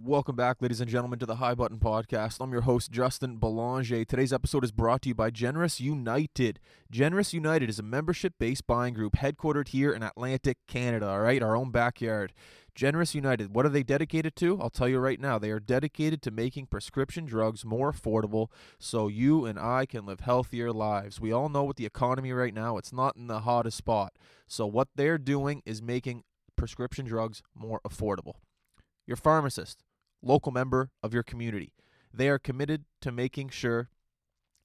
Welcome back, ladies and gentlemen, to the High Button Podcast. I'm your host, Justin Belanger. Today's episode is brought to you by Generous United. Generous United is a membership based buying group headquartered here in Atlantic, Canada, all right, our own backyard. Generous United, what are they dedicated to? I'll tell you right now. They are dedicated to making prescription drugs more affordable so you and I can live healthier lives. We all know with the economy right now, it's not in the hottest spot. So, what they're doing is making prescription drugs more affordable. Your pharmacist, local member of your community. They are committed to making sure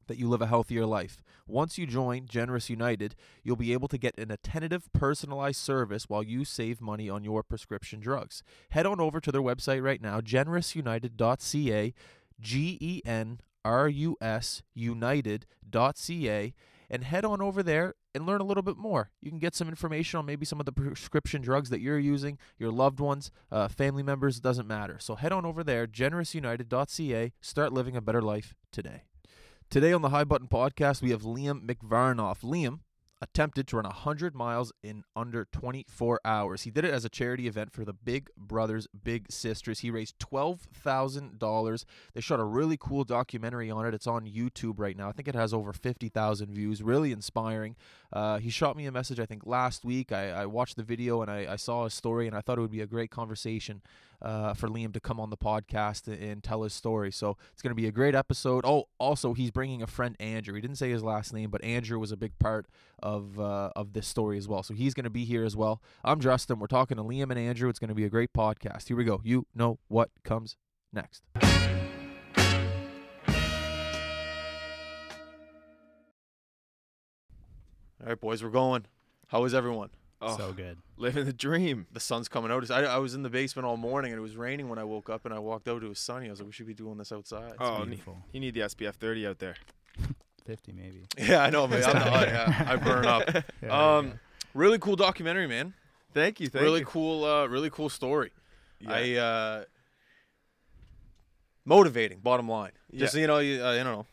that you live a healthier life. Once you join Generous United, you'll be able to get an attentive, personalized service while you save money on your prescription drugs. Head on over to their website right now, generousunited.ca, G E N R U S United.ca, and head on over there and learn a little bit more. You can get some information on maybe some of the prescription drugs that you're using, your loved ones, uh, family members, doesn't matter. So head on over there, generousunited.ca, start living a better life today. Today on the High Button Podcast, we have Liam McVarnock. Liam attempted to run 100 miles in under 24 hours. He did it as a charity event for the Big Brothers Big Sisters. He raised $12,000. They shot a really cool documentary on it. It's on YouTube right now. I think it has over 50,000 views. Really inspiring. Uh, he shot me a message, I think, last week. I, I watched the video and I, I, saw his story, and I thought it would be a great conversation uh, for Liam to come on the podcast and, and tell his story. So it's going to be a great episode. Oh, also, he's bringing a friend, Andrew. He didn't say his last name, but Andrew was a big part of uh, of this story as well. So he's going to be here as well. I'm Justin. We're talking to Liam and Andrew. It's going to be a great podcast. Here we go. You know what comes next. All right, boys, we're going. How is everyone? Oh, so good. Living the dream. The sun's coming out. I, I was in the basement all morning and it was raining when I woke up and I walked out. It was sunny. I was like, we should be doing this outside. It's oh, beautiful. You need the SPF 30 out there. 50 maybe. Yeah, I know, man. I'm not, yeah, I burn up. Yeah, um, yeah. Really cool documentary, man. Thank you. Thank really you. cool. Uh, really cool story. Yeah. I uh, motivating. Bottom line. Just you know, you, uh, you know,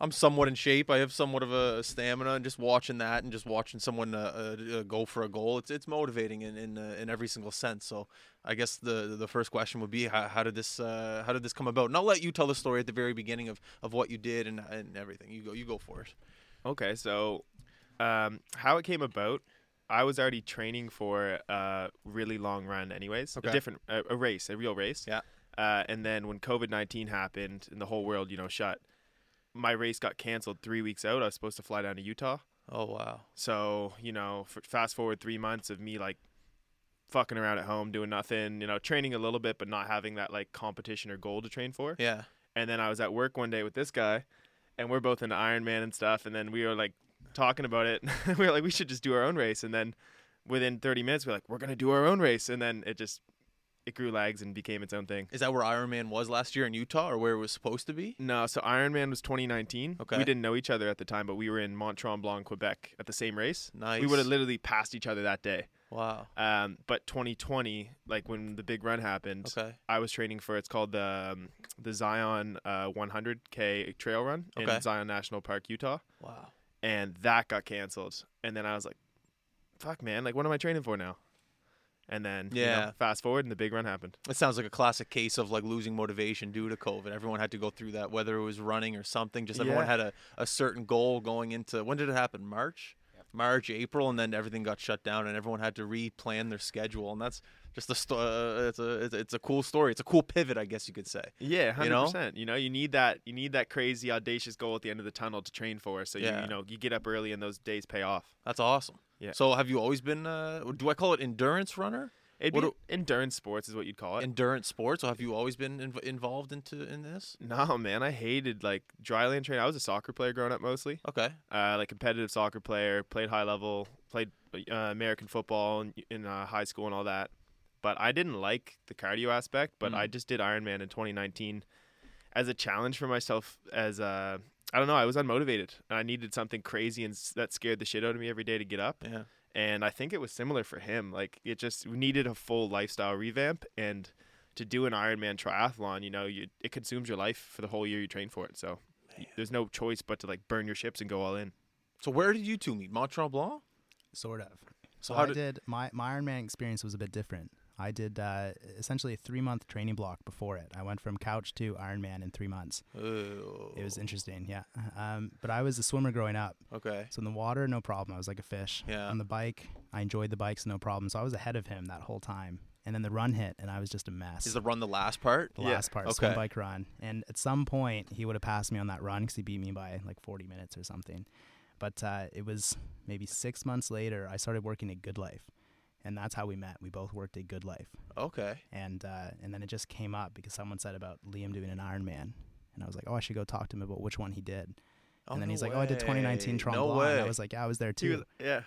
I'm somewhat in shape. I have somewhat of a stamina, and just watching that and just watching someone uh, uh, go for a goal, it's it's motivating in in, uh, in every single sense. So I guess the the first question would be how, how did this uh, how did this come about? And I'll let you tell the story at the very beginning of, of what you did and and everything. You go you go for it. Okay, so um, how it came about. I was already training for a really long run, anyways. Okay. A different a, a race, a real race. Yeah. Uh, and then when COVID nineteen happened and the whole world, you know, shut, my race got canceled three weeks out. I was supposed to fly down to Utah. Oh wow! So you know, fast forward three months of me like fucking around at home, doing nothing. You know, training a little bit, but not having that like competition or goal to train for. Yeah. And then I was at work one day with this guy, and we're both into Ironman and stuff. And then we were like talking about it. we were like, we should just do our own race. And then within 30 minutes, we we're like, we're gonna do our own race. And then it just it grew legs and became its own thing. Is that where Ironman was last year in Utah, or where it was supposed to be? No, so Ironman was 2019. Okay, we didn't know each other at the time, but we were in Mont Tremblant, Quebec, at the same race. Nice. We would have literally passed each other that day. Wow. Um, but 2020, like when the big run happened, okay. I was training for it's called the um, the Zion uh, 100k trail run okay. in Zion National Park, Utah. Wow. And that got canceled, and then I was like, "Fuck, man! Like, what am I training for now?" And then yeah, you know, fast forward and the big run happened. It sounds like a classic case of like losing motivation due to COVID. Everyone had to go through that, whether it was running or something. Just everyone yeah. had a, a certain goal going into when did it happen? March, March, April, and then everything got shut down, and everyone had to replan their schedule. And that's just a sto- uh, it's a it's a cool story. It's a cool pivot, I guess you could say. Yeah, hundred you know? percent. You know, you need that you need that crazy audacious goal at the end of the tunnel to train for. So yeah. you, you know you get up early and those days pay off. That's awesome. Yeah. So have you always been? Uh, do I call it endurance runner? It'd what be endurance sports is what you'd call it. Endurance sports. So have you always been inv- involved into in this? No, man. I hated like dryland training. I was a soccer player growing up mostly. Okay. Uh, like competitive soccer player. Played high level. Played uh, American football in, in uh, high school and all that. But I didn't like the cardio aspect. But mm. I just did Ironman in 2019 as a challenge for myself. As a uh, I don't know. I was unmotivated. and I needed something crazy and that scared the shit out of me every day to get up. Yeah and I think it was similar for him. Like it just needed a full lifestyle revamp, and to do an Ironman triathlon, you know, you it consumes your life for the whole year you train for it. So Man. there's no choice but to like burn your ships and go all in. So where did you two meet? Mont Tremblant? Sort of. So, so how I did, did my my Ironman experience was a bit different. I did uh, essentially a three month training block before it. I went from couch to Ironman in three months. Ooh. It was interesting, yeah. Um, but I was a swimmer growing up, Okay. so in the water, no problem. I was like a fish. Yeah. On the bike, I enjoyed the bikes, no problem. So I was ahead of him that whole time. And then the run hit, and I was just a mess. Is the run the last part? the Yeah. last part, okay. swim bike run. And at some point, he would have passed me on that run because he beat me by like 40 minutes or something. But uh, it was maybe six months later, I started working at Good Life. And that's how we met. We both worked at Good Life. Okay. And uh, and then it just came up because someone said about Liam doing an Ironman. And I was like, oh, I should go talk to him about which one he did. Oh, and then no he's like, oh, I did 2019 way. Tremblant. No And way. I was like, yeah, I was there too. was- yeah.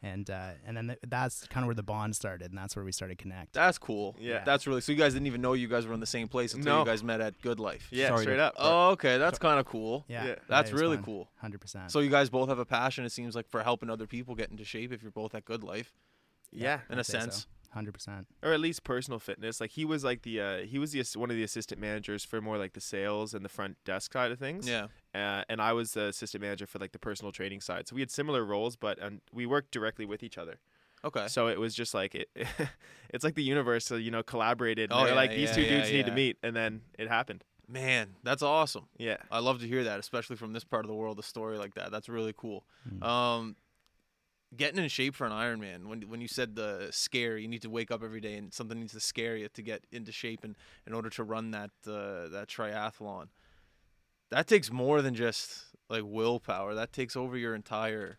and uh, and then th- that's kind of where the bond started, and that's where we started connect. That's cool. Yeah. That's really so. You guys didn't even know you guys were in the same place until No. you guys met at Good Life. Yeah, Sorry straight to- up. Oh, okay. That's kind of cool. Yeah, Yeah. That's it really fun. cool. Hundred percent. So you guys both have a passion. It seems like for helping other people get into shape. If you're both at Good Life, yeah. in a sense. hundred percent. or at least personal fitness. Like he was like the uh, he was the one of the assistant managers for more like the sales and the front desk side of things. Yeah. Uh, and I was the assistant manager for like the personal training side. So we had similar roles, but and we worked directly with each other. Okay. So it was just like it. it's like the universe, uh, you know, collaborated. Oh, they were yeah, like these yeah, two yeah, dudes need to meet, and then it happened. Man, that's awesome. Yeah. I love to hear that, especially from this part of the world. A story like that. That's really cool. Mm. Um, getting in shape for an Ironman. When when you said the scare, you need to wake up every day and something needs to scare you to get into shape and in order to run that uh, that triathlon. That takes more than just like willpower. That takes over your entire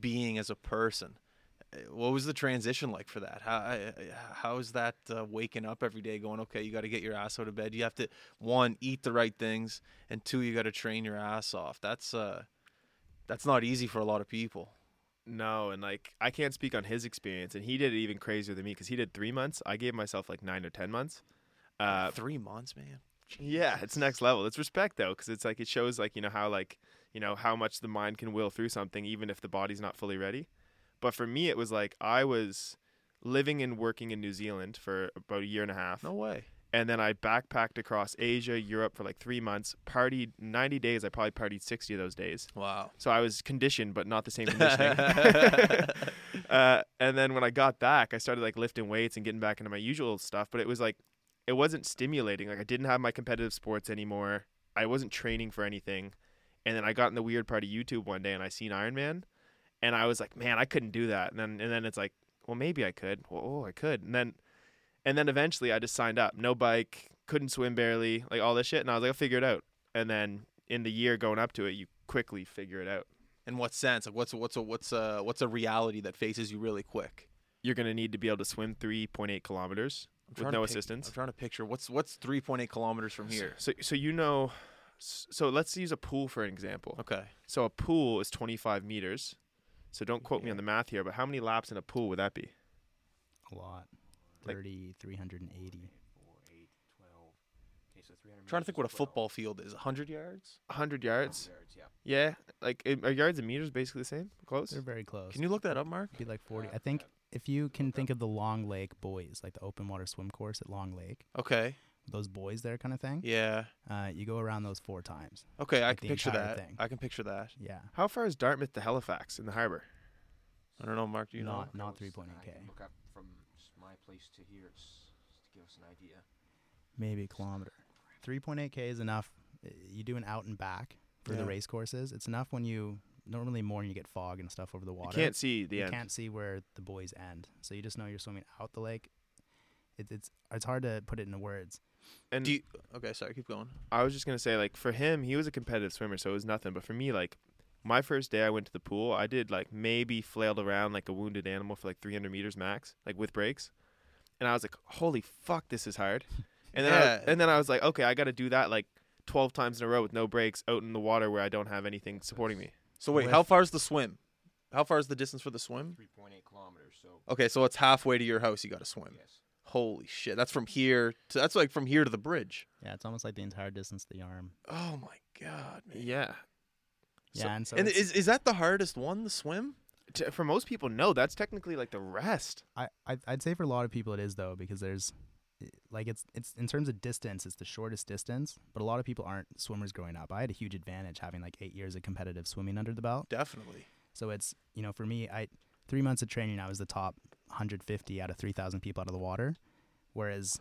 being as a person. Uh, What was the transition like for that? How how is that uh, waking up every day, going, okay, you got to get your ass out of bed. You have to one eat the right things, and two, you got to train your ass off. That's uh, that's not easy for a lot of people. No, and like I can't speak on his experience, and he did it even crazier than me because he did three months. I gave myself like nine or ten months. Uh, Three months, man. Yeah, it's next level. It's respect though, because it's like it shows like you know how like you know how much the mind can will through something, even if the body's not fully ready. But for me, it was like I was living and working in New Zealand for about a year and a half, No way. And then I backpacked across Asia, Europe for like three months. Partied ninety days. I probably partied sixty of those days. Wow. So I was conditioned, but not the same conditioning. uh, and then when I got back, I started like lifting weights and getting back into my usual stuff. But it was like, it wasn't stimulating. Like I didn't have my competitive sports anymore. I wasn't training for anything. And then I got in the weird part of YouTube one day and I seen Iron Man, and I was like, man, I couldn't do that. And then and then it's like, well, maybe I could. Well, oh, I could. And then and then eventually I just signed up. No bike, couldn't swim barely, like all this shit. And I was like, I'll figure it out. And then in the year going up to it, you quickly figure it out. In what sense? Like, what's a, what's a what's a what's a reality that faces you really quick? you're going to need to be able to swim 3.8 kilometers with no pic- assistance. I'm trying to picture what's what's 3.8 kilometers from here. So, so you know, so let's use a pool for an example. Okay. So a pool is 25 meters. So don't quote me on the math here, but how many laps in a pool would that be? A lot. Like- 30, 380. I'm trying to think what a football field is. 100 yards? 100 yards. Yeah, yeah. like i- are yards and meters basically the same? Close. They're very close. Can you look that up, Mark? It'd be like 40. I think if you can think of the Long Lake buoys, like the open water swim course at Long Lake, Okay. those buoys there kind of thing, Yeah. uh, you go around those four times. Okay, I can picture that. thing. I can picture that. Yeah. How far is Dartmouth to Halifax in the harbor? I don't know, Mark. Do you know? not not 3.8k. look up from s- my place to here. It's just to give us an idea. Maybe a kilometer. 3.8k is enough. You do an out and back for the race courses. It's enough when you normally more when you get fog and stuff over the water. You water. can't see the you end. can't see where the buoys end, so you just know you're swimming out the lake. It, it's it's hard to put it into words. And Do you, okay, sorry. Keep going. I was just gonna say, like, for him, he was a competitive swimmer, so it was nothing. But for me, like, my first day I went to the pool, I did like maybe flailed around like a wounded animal for like 300 meters max, like with breaks, and I was like, holy fuck, this is hard. And then Yeah. I, and then I was like, okay, I got to do that like 12 times in a row with no breaks out in the water where I don't have anything supporting me. So wait, With- how far is the swim? How far is the distance for the swim? 3.8 kilometers. So Okay, so it's halfway to your house. You got to swim. yes. Holy shit! That's from here. To, that's like from here to the bridge. Yeah, it's almost like the entire distance of the arm. Oh my god, man. Yeah. Yeah, So- and so and is is that the hardest one? The swim? T- for most people, no, that's technically like the rest. I, I I'd say for a lot of people it is though because there's eh, like it's it's in terms of distance it's the shortest distance but a lot of people aren't swimmers growing up. I had a huge advantage having like 8 years of competitive swimming under the belt. Definitely. So it's you know for me I 3 months of training I was the top 150 out of 3,000 people out of the water, whereas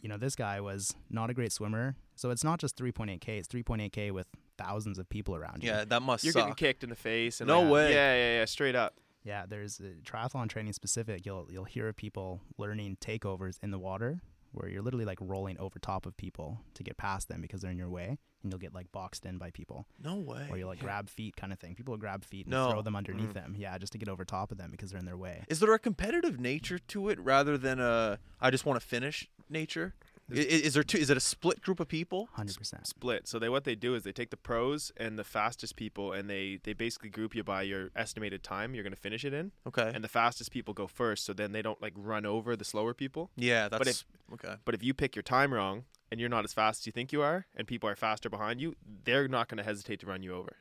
you know this guy was not a great swimmer. So it's not just 3.8k; it's 3.8k with thousands of people around you. Yeah, that must You're suck. getting kicked in the face. And No like, way. Yeah, yeah, yeah. Straight up. Yeah, there's uh, triathlon training specific. You'll you'll hear of people learning takeovers in the water where you're literally like rolling over top of people to get past them because they're in your way, and you'll get like boxed in by people. No way. Or you like grab feet kind of thing. People will grab feet and No. throw them underneath Mhm. them. Yeah, just to get over top of them because they're in their way. Is there a competitive nature to it rather than a I just want to finish nature? I- i- Is, there two? Is it a split group of people? Hundred percent. split. So they what they do is they take the pros and the fastest people, and they they basically group you by your estimated time you're going to finish it in, Okay. and the fastest people go first. So then they don't like run over the slower people. yeah, that's but if- okay. But if you pick your time wrong and you're not as fast as you think you are, and people are faster behind you, they're not going to hesitate to run you over.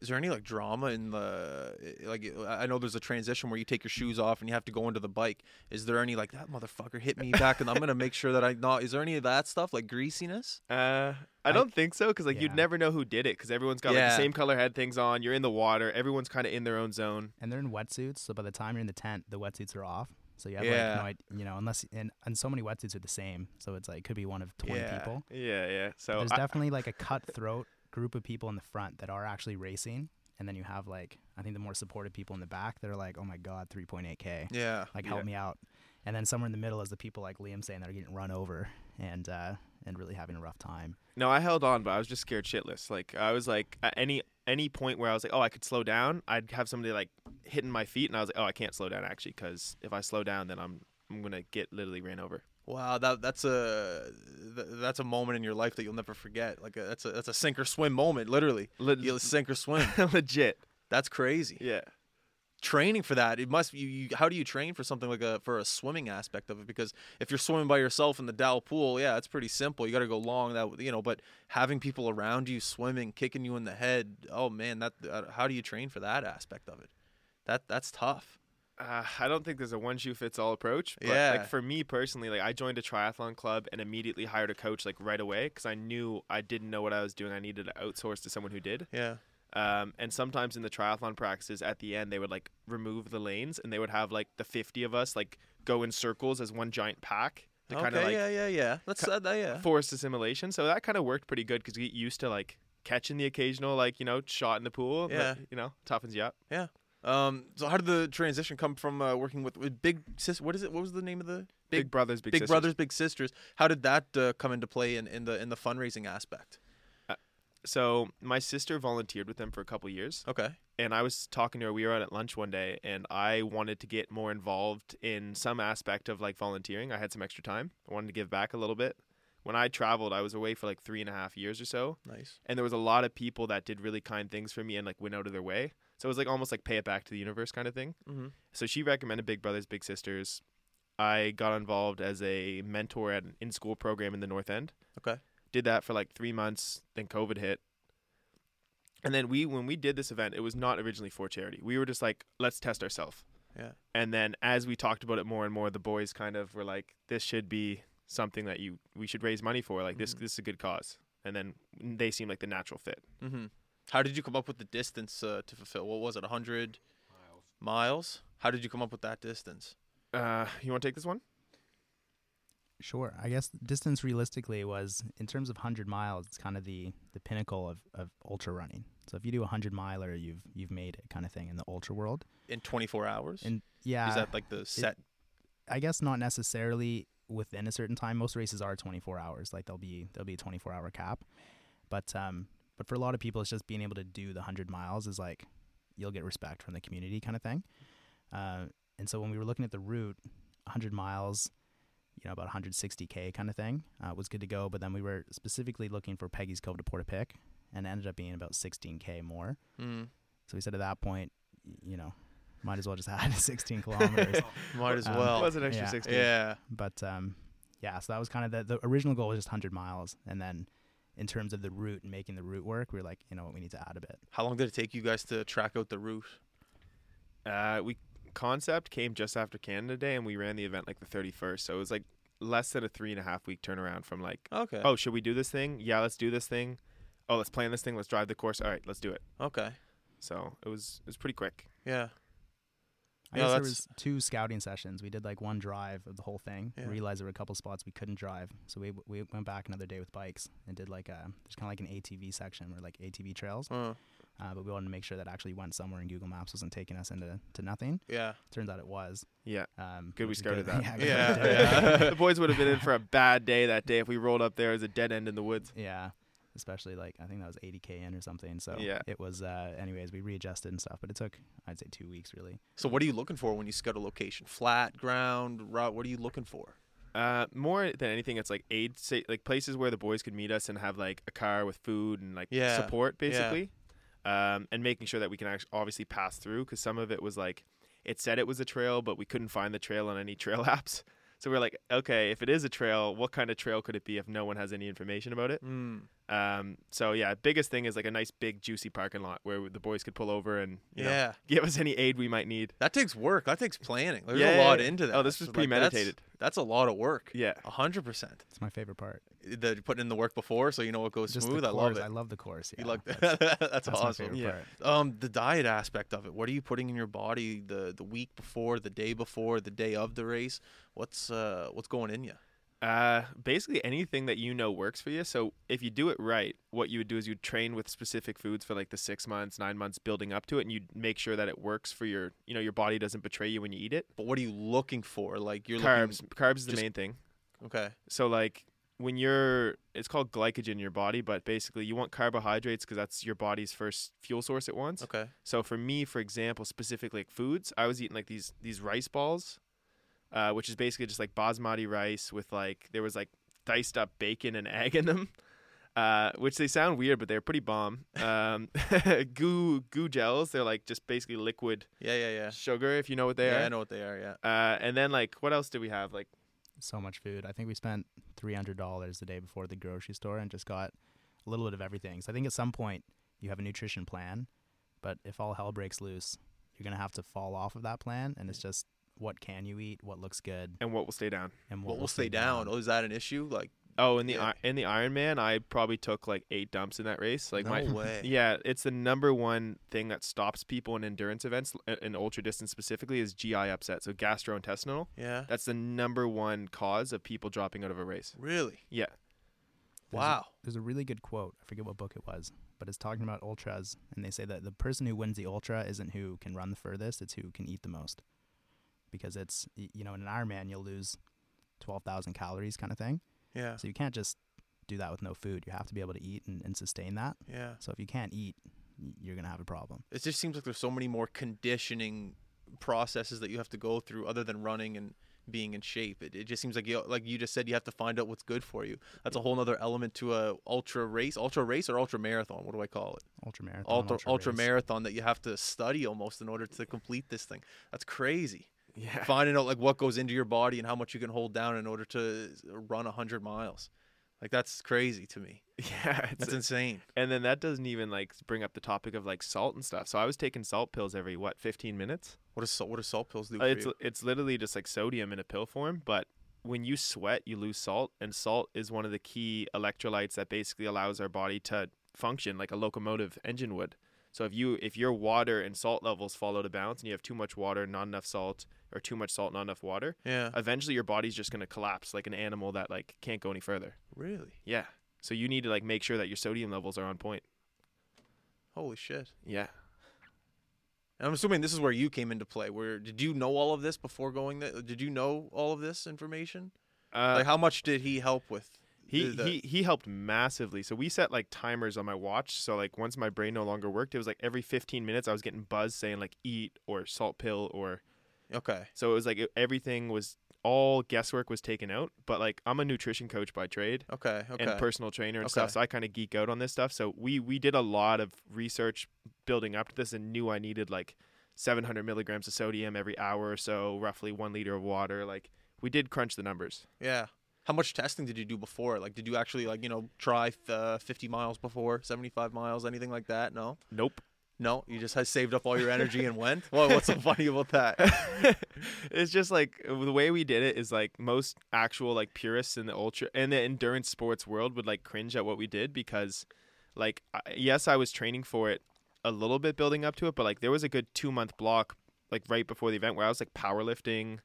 Is there any like drama in the like? I know there's a transition where you take your shoes off and you have to go into the bike. Is there any like that motherfucker hit me back and I'm gonna make sure that I not? Is there any of that stuff like greasiness? Uh, I I- don't think so because like Yeah. you'd never know who did it because everyone's got like the same color head things on. You're in the water. Everyone's kind of in their own zone. And they're in wetsuits, so by the time you're in the tent, the wetsuits are off. So you have Yeah. like no idea, you know, unless and and so many wetsuits are the same, so it's like could be one of 20 Yeah. people. Yeah, yeah. So there's I- definitely like a cutthroat group of people in the front that are actually racing, and then you have like I think the more supportive people in the back that are like, oh my god, 3.8k, Yeah. like Yeah. help me out. And then somewhere in the middle is the people like Liam saying that are getting run over and uh, and really having a rough time. No, I held on, but I was just scared shitless. Like I was like at any any point where I was like, oh, I could slow down, I'd have somebody like hitting my feet, and I was like, oh, I can't slow down actually, because if I slow down, then I'm I'm gonna get literally ran over. Wow, that that's a that's a moment in your life that you'll never forget. Like a, that's a that's a sink or swim moment, literally. Le- You'll sink or swim. legit. That's crazy. Yeah. Training for that, it must. You, you how do you train for something like a for a swimming aspect of it? Because if you're swimming by yourself in the Dow pool, yeah, it's pretty simple. You got to go long, that you know. But having people around you swimming, kicking you in the head, oh man, that uh, how do you train for that aspect of it? That that's tough. Uh, I don't think there's a one shoe fits all approach. But Yeah. like for me personally, like I joined a triathlon club and immediately hired a coach like right away because I knew I didn't know what I was doing. I needed to outsource to someone who did. Yeah. Um, and sometimes in the triathlon practices at the end, they would like remove the lanes and they would have like the 50 of us like go in circles as one giant pack to Okay. kind of like yeah, yeah, yeah. That's ki- uh, yeah. forced assimilation. So that kind of worked pretty good because we get used to like catching the occasional like you know shot in the pool. Yeah. that, you know toughens you up. Um. So how did the transition come from uh, working with, with big sis? What is it? What was the name of the Big, Big- brothers, big, Sisters? Big sisters. Brothers Big Sisters? How did that uh, come into play in, in the in the fundraising aspect? So my sister volunteered with them for a couple years. Okay. and I was talking to her. We were out at lunch one day, and I wanted to get more involved in some aspect of like volunteering. I had some extra time. I wanted to give back a little bit. When I traveled, I was away for like three and a half years or so, Nice. and there was a lot of people that did really kind things for me and like went out of their way. So it was like almost like pay it back to the universe kind of thing. Mm-hmm. So she recommended Big Brothers Big Sisters. I got involved as a mentor at an in-school program in the North End. Okay. Did that for like three months. Then COVID hit, and then we when we did this event, it was not originally for charity. We were just like, let's test ourselves. Yeah. And then as we talked about it more and more, the boys kind of were like, this should be something that you we should raise money for. Like this Mhm. this is a good cause. And then they seemed like the natural fit. Mm-hmm. How did you come up with the distance uh, to fulfill? What was it? hundred Miles. miles? How did you come up with that distance? Uh, you want to take this one? Sure. I guess distance realistically was in terms of 100 miles, it's kind of the the pinnacle of, of ultra running. So if you do a 100 miler, you've you've made it kind of thing in the ultra world. In 24 hours? And yeah, is that like the set? I guess not necessarily within a certain time. Most races are 24 hours. Like there'll be there'll be a 24 hour cap. But um but for a lot of people it's just being able to do the 100 miles is like you'll get respect from the community kind of thing. Uh, and so when we were looking at the route, 100 miles, you know, about 160k kind of thing, uh, was good to go. But then we were specifically looking for Peggy's Cove to Portapique, and ended up being about 16k more. Mm. So we said at that point, you know, might as well just add 16 kilometers. Might as Um, well. it was an extra yeah. 60. yeah. But um, yeah, so that was kind of the the original goal was just 100 miles, and then in terms of the route and making the route work, we were like, you know what, we need to add a bit. How long did it take you guys to track out the route? Uh, we concept came just after Canada Day, and we ran the event like the 31st. So it was like less than a three and a half week turnaround from like, Okay. oh, should we do this thing? Yeah, let's do this thing. Oh, let's plan this thing. Let's drive the course. All right, let's do it. Okay. So it was it was pretty quick. Yeah. I Yeah, guess there was two scouting sessions. We did like one drive of the whole thing. Yeah. Realized there were a couple spots we couldn't drive, so we we went back another day with bikes and did like a there's kind of like an ATV section or like ATV trails. Uh, Uh, but we wanted to make sure that actually went somewhere and Google Maps wasn't taking us into to nothing. yeah. Turns out it was. Yeah. Um, Good we which is scouted that. yeah, Yeah, yeah. the boys would have been in for a bad day that day if we rolled up there as a dead end in the woods. Yeah, especially like I think that was 80k in or something. So Yeah. it was. Uh, anyways, we readjusted and stuff, but it took I'd say two weeks really. So what are you looking for when you scout a location? Flat ground, route. What are you looking for? Uh, more than anything, it's like aid, sa- like places where the boys could meet us and have like a car with food and like Yeah, support, yeah. basically. Um, and making sure that we can actually obviously pass through because some of it was like it said it was a trail, but we couldn't find the trail on any trail apps. So we're like, okay, if it is a trail, what kind of trail could it be if no one has any information about it? Mm. Um, so yeah, biggest thing is like a nice big juicy parking lot where the boys could pull over and you know, Yeah. give us any aid we might need. That takes work. That takes planning. There's Yeah, a yeah, lot yeah. into that. Oh, this was So, like, that's- a lot of work. Yeah. A hundred percent. It's my favorite part. The putting in the work before, so you know what goes Just smooth. I love it. I love the course. you yeah. like That's, that? that's, that's my awesome. Yeah. part. Um, the diet aspect of it. What are you putting in your body the the week before, the day before, the day of the race? What's uh what's going in you? Uh, basically anything that you know works for you. So if you do it right, what you would do is you'd train with specific foods for like the six months, nine months building up to it, and you'd make sure that it works for your, you know, your body doesn't betray you when you eat it. But what are you looking for? Like you're carbs, carbs is the main thing. Okay. So like when you're, it's called glycogen in your body, but basically you want carbohydrates because that's your body's first fuel source it wants. Okay. So for me, for example, specifically like foods, I was eating like these these rice balls, uh, which is basically just like basmati rice with like there was like diced up bacon and egg in them, uh, which they sound weird, but they're pretty bomb. Um, goo goo gels, they're like just basically liquid Yeah, yeah, yeah. sugar, if you know what they are. I know what they are. Yeah. Uh, and then like what else do we have? Like So much food. I think we spent three hundred dollars the day before the grocery store and just got a little bit of everything. So I think at some point you have a nutrition plan, but if all hell breaks loose, you're gonna have to fall off of that plan, and it's just what can you eat, what looks good, and what will stay down. and What what will stay down? Oh, is that an issue? Like Oh, in the Yeah. I in the Ironman, I probably took like eight dumps in that race. Like no my way. Yeah, it's the number one thing that stops people in endurance events, uh, in ultra distance specifically, is GI upset. So gastrointestinal. Yeah. That's the number one cause of people dropping out of a race. Really? Yeah. There's a- Wow. There's a really good quote. I forget what book it was, but it's talking about ultras, and they say that the person who wins the ultra isn't who can run the furthest; it's who can eat the most. Because it's you know in an Ironman you'll lose twelve thousand calories kind of thing, Yeah. so you can't just do that with no food. You have to be able to eat and, and sustain that. Yeah. So if you can't eat, you're gonna have a problem. It just seems like there's so many more conditioning processes that you have to go through other than running and being in shape. It, it just seems like you like you just said you have to find out what's good for you. That's a whole other element to a ultra race, ultra race or ultra marathon. What do I call it? Ultra marathon, Ultra ultra race. marathon that you have to study almost in order to complete this thing. That's crazy. Yeah. Finding out like what goes into your body and how much you can hold down in order to run hundred miles. Like that's crazy to me. Yeah. It's, That's insane. and then that doesn't even like bring up the topic of like salt and stuff. So I was taking salt pills every what 15 minutes. What does salt, what do salt pills do Uh, for it's you? it's literally just like sodium in a pill form, but when you sweat, you lose salt, and salt is one of the key electrolytes that basically allows our body to function like a locomotive engine would. So if you if your water and salt levels fall out of balance, and you have too much water, not enough salt, or too much salt, not enough water, Yeah. eventually your body's just gonna collapse like an animal that like can't go any further. Really? Yeah. So you need to like make sure that your sodium levels are on point. Holy shit. Yeah. And I'm assuming this is where you came into play. Where did you know all of this before going? There? Did you know all of this information? Uh, like, how much did he help with? He, the- he he helped massively. So we set like timers on my watch. So like once my brain no longer worked, it was like every 15 minutes I was getting buzz saying like eat or salt pill or Okay. so it was like it, everything was all guesswork was taken out. But like I'm a nutrition coach by trade Okay. Okay. and personal trainer and Okay. stuff, so I kind of geek out on this stuff. So we we did a lot of research building up to this and knew I needed like 700 milligrams of sodium every hour or so, roughly one liter of water. Like we did crunch the numbers. yeah. How much testing did you do before? Like, did you actually like you know try uh, 50 miles before, 75 miles, anything like that? No. Nope. No. You just had saved up all your energy and went. Well, what's so funny about that? it's just like the way we did it is like most actual like purists in the ultra and the endurance sports world would like cringe at what we did because like yes I was training for it a little bit building up to it but like there was a good 2 month block like right before the event where I was like powerlifting.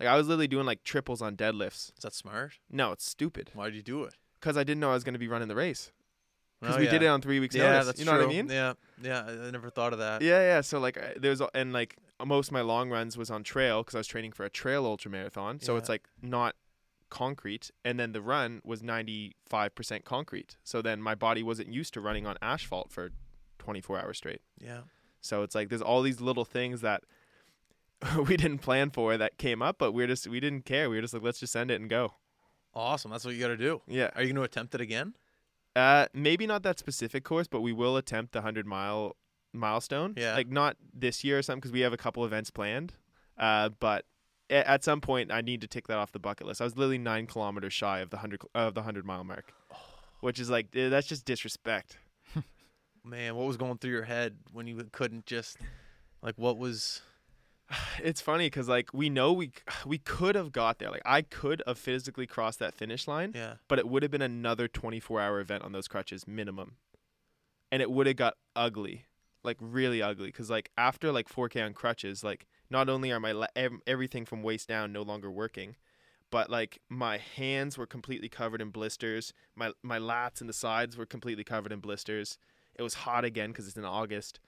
Like I was literally doing like triples on deadlifts. Is that smart? No, it's stupid Why did you do it? because I didn't know I was going to be running the race because Oh, we yeah. did it on three weeks Yeah, notice. that's you know true. what I mean? Yeah, yeah. I I never thought of that. Yeah, yeah. So like there's and like most of my long runs was on trail because I was training for a trail ultra marathon. So it's like not concrete, and then the run was 95% concrete. So then my body wasn't used to running on asphalt for 24 hours straight. Yeah. So it's like there's all these little things that we didn't plan for that came up, but we're just we didn't care. We were just like let's just send it and go. Awesome. That's what you got to do. Yeah. Are you going to attempt it again? Uh, maybe not that specific course, but we will attempt the hundred mile milestone. Yeah. like not this year or something because we have a couple events planned. Uh, but a- at some point I need to tick that off the bucket list. I was literally nine kilometers shy of the hundred of the hundred mile mark, which is like eh, that's just disrespect. Man, what was going through your head when you couldn't just like what was It's funny because like we know we we could have got there. Like I could have physically crossed that finish line, yeah. but it would have been another 24 hour event on those crutches minimum, and it would have got ugly, like really ugly. Because like after like 4K on crutches, like not only are my le- everything from waist down no longer working, but like my hands were completely covered in blisters. My my lats and the sides were completely covered in blisters. It was hot again because it's in August.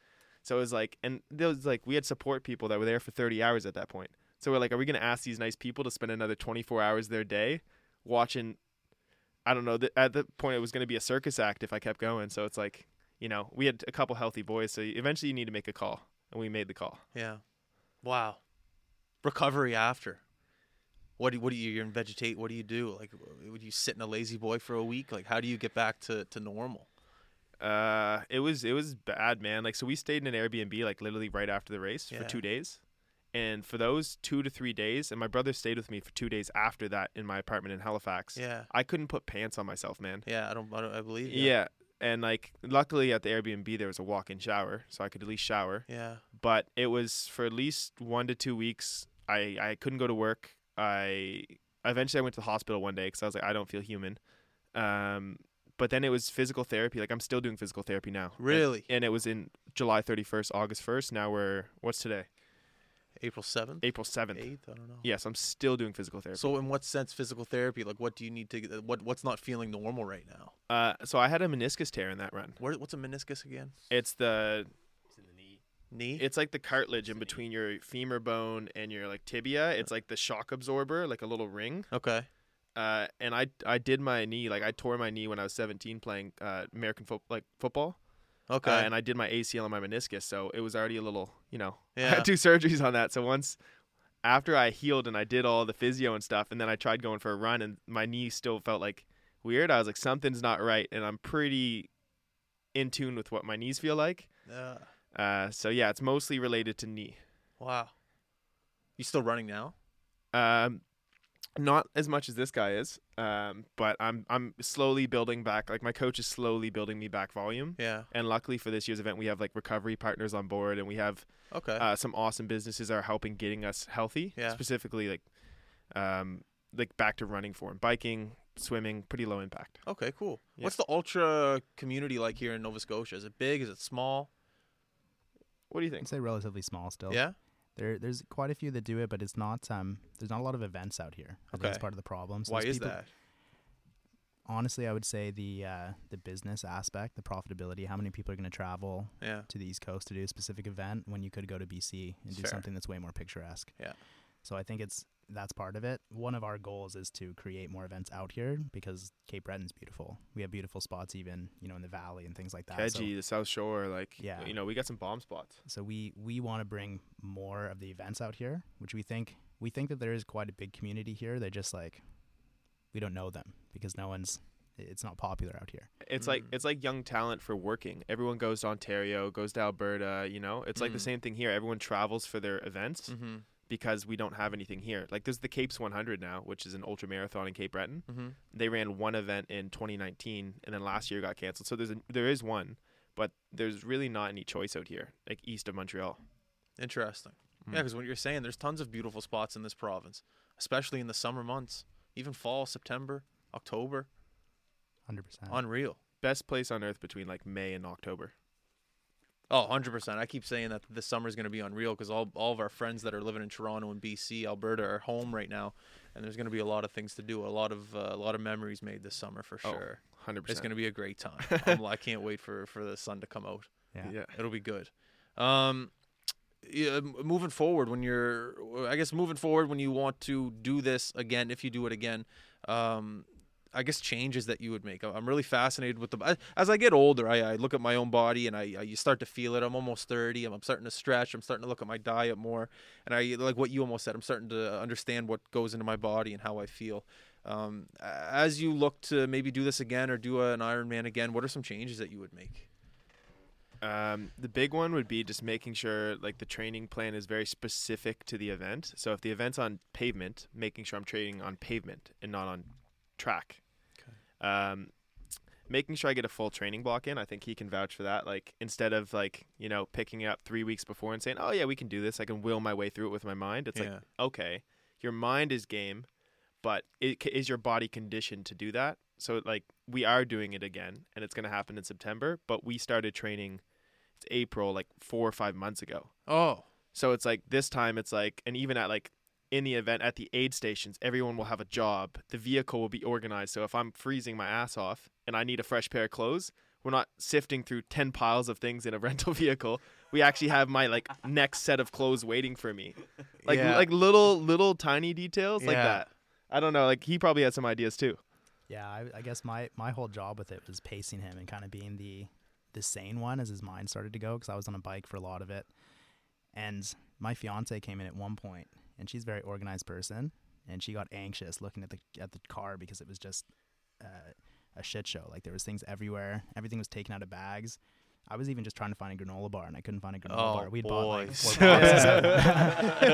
So it was like, and there was like, we had support people that were there for 30 hours at that point. So we're like, are we going to ask these nice people to spend another 24 hours of their day watching? I don't know. Th- at the point, it was going to be a circus act if I kept going. So it's like, you know, we had a couple healthy boys. So eventually you need to make a call. And we made the call. Yeah. Wow. Recovery after. What do what do you you're in vegetate? What do you do? Like would you sit in a lazy boy for a week? Like how do you get back to, to normal? Uh, it was it was bad, man. Like, so we stayed in an Airbnb like literally right after the race Yeah. for two days, and for those two to three days, and my brother stayed with me for two days after that in my apartment in Halifax. Yeah. I couldn't put pants on myself, man. Yeah, I don't I, don't, I believe you. Yeah. And like, luckily at the Airbnb there was a walk-in shower, so I could at least shower. Yeah. But it was for at least one to two weeks. I I couldn't go to work. I eventually I went to the hospital one day because I was like, I don't feel human. Um, but then it was physical therapy. Like I'm still doing physical therapy now. Really? And, it was in July 31st, August 1st. Now we're what's today? April 7th, April 7th. 8th, I don't know. Yes, I'm still doing physical therapy. So in what sense physical therapy? Like what do you need to get what what's not feeling normal right now? uh, so I had a meniscus tear in that run. Where, what's a meniscus again? It's the It's in the knee. Knee? It's like the cartilage in between your femur bone and your like tibia. It's like the shock absorber, like a little ring. okay. Uh, and I I did my knee like I tore my knee when I was 17 playing uh, American fo- like football. Okay. Uh, and I did my ACL and my meniscus, so it was already a little, you know, I had two surgeries on that. So once after I healed and I did all the physio and stuff, and then I tried going for a run, and my knee still felt like weird. I was like, something's not right, and I'm pretty in tune with what my knees feel like. yeah. Uh, so yeah, it's mostly related to knee. Wow. You still running now? Um, not as much as this guy is, um, but I'm I'm slowly building back. Like my coach is slowly building me back volume. Yeah. And luckily for this year's event, we have like recovery partners on board, and we have Okay. uh, some awesome businesses that are helping getting us healthy. Yeah. Specifically, like, um, like back to running form, biking, swimming, pretty low impact. okay, cool. yeah. What's the ultra community like here in Nova Scotia? Is it big? Is it small? What do you I'd think? say relatively small still. Yeah. There, there's quite a few that do it, but it's not. Um, there's not a lot of events out here. I Okay. it's part of the problem. So Why is people- that? Honestly, I would say the uh, the business aspect, the profitability. How many people are going to travel Yeah. to the East Coast to do a specific event when you could go to BC and It's do fair. something that's way more picturesque? Yeah. So I think it's that's part of it. One of our goals is to create more events out here because Cape Breton's beautiful. We have beautiful spots even, you know, in the valley and things like that. So- the South Shore, like, Yeah. you know, we got some bomb spots. so we we want to bring more of the events out here which we think we think that there is quite a big community here they're just like we don't know them because no one's it's not popular out here It's like Mm. it's like young talent for working. Everyone goes to Ontario, goes to Alberta. You know, it's like the Mm. same thing here. Everyone travels for their events Mm-hmm. Because we don't have anything here. Like there's the Capes 100 now, which is an ultra marathon in Cape Breton. Mm-hmm. they ran one event in 2019 and then last year got canceled so there's a, there is one but there's really not any choice out here like east of montreal Interesting. Mm. Yeah, because what you're saying, there's tons of beautiful spots in this province, especially in the summer months, even fall, September, October. 100% Unreal. best place on earth between like may and october Oh, 100%. I keep saying that this summer is going to be unreal because all, all of our friends that are living in Toronto and BC, Alberta are home right now, and there's going to be a lot of things to do, a lot of uh, a lot of memories made this summer for Oh, sure. Hundred It's going to be a great time. I'm, I can't wait for for the sun to come out. Yeah. Yeah. It'll be good. Um, yeah, moving forward, when you're, I guess, moving forward, when you want to do this again, if you do it again, um, I guess changes that you would make. I'm really fascinated with the. As I get older, I, I look at my own body and I, I you start to feel it. I'm almost 30. I'm, I'm starting to stretch. I'm starting to look at my diet more, and I like what you almost said. I'm starting to understand what goes into my body and how I feel. Um, as you look to maybe do this again or do an Ironman again, what are some changes that you would make? Um, the big one would be just making sure like the training plan is very specific to the event. So if the event's on pavement, making sure I'm training on pavement and not on track. Um, making sure I get a full training block in. I think he can vouch for that. Like instead of like you know picking it up three weeks before and saying, "Oh yeah, we can do this," I can will my way through it with my mind. It's like okay, your mind is game, but it, is your body conditioned to do that? So like we are doing it again, and it's going to happen in September. But we started training. It's April, like four or five months ago. Oh, So it's like this time, it's like, and even at like in the event at the aid stations, everyone will have a job. The vehicle will be organized. So if I'm freezing my ass off and I need a fresh pair of clothes, we're not sifting through 10 piles of things in a rental vehicle. We actually have my like next set of clothes waiting for me. Like Yeah. like little little tiny details like that. I don't know, like he probably had some ideas too. Yeah, I, I guess my my whole job with it was pacing him and kind of being the the sane one as his mind started to go because I was on a bike for a lot of it, and my fiance came in at one point and she's a very organized person and she got anxious looking at the at the car because it was just uh, a shit show. Like there was things everywhere, everything was taken out of bags. I was even just trying to find a granola bar and I couldn't find a granola Oh, bar. We'd bought like four boxes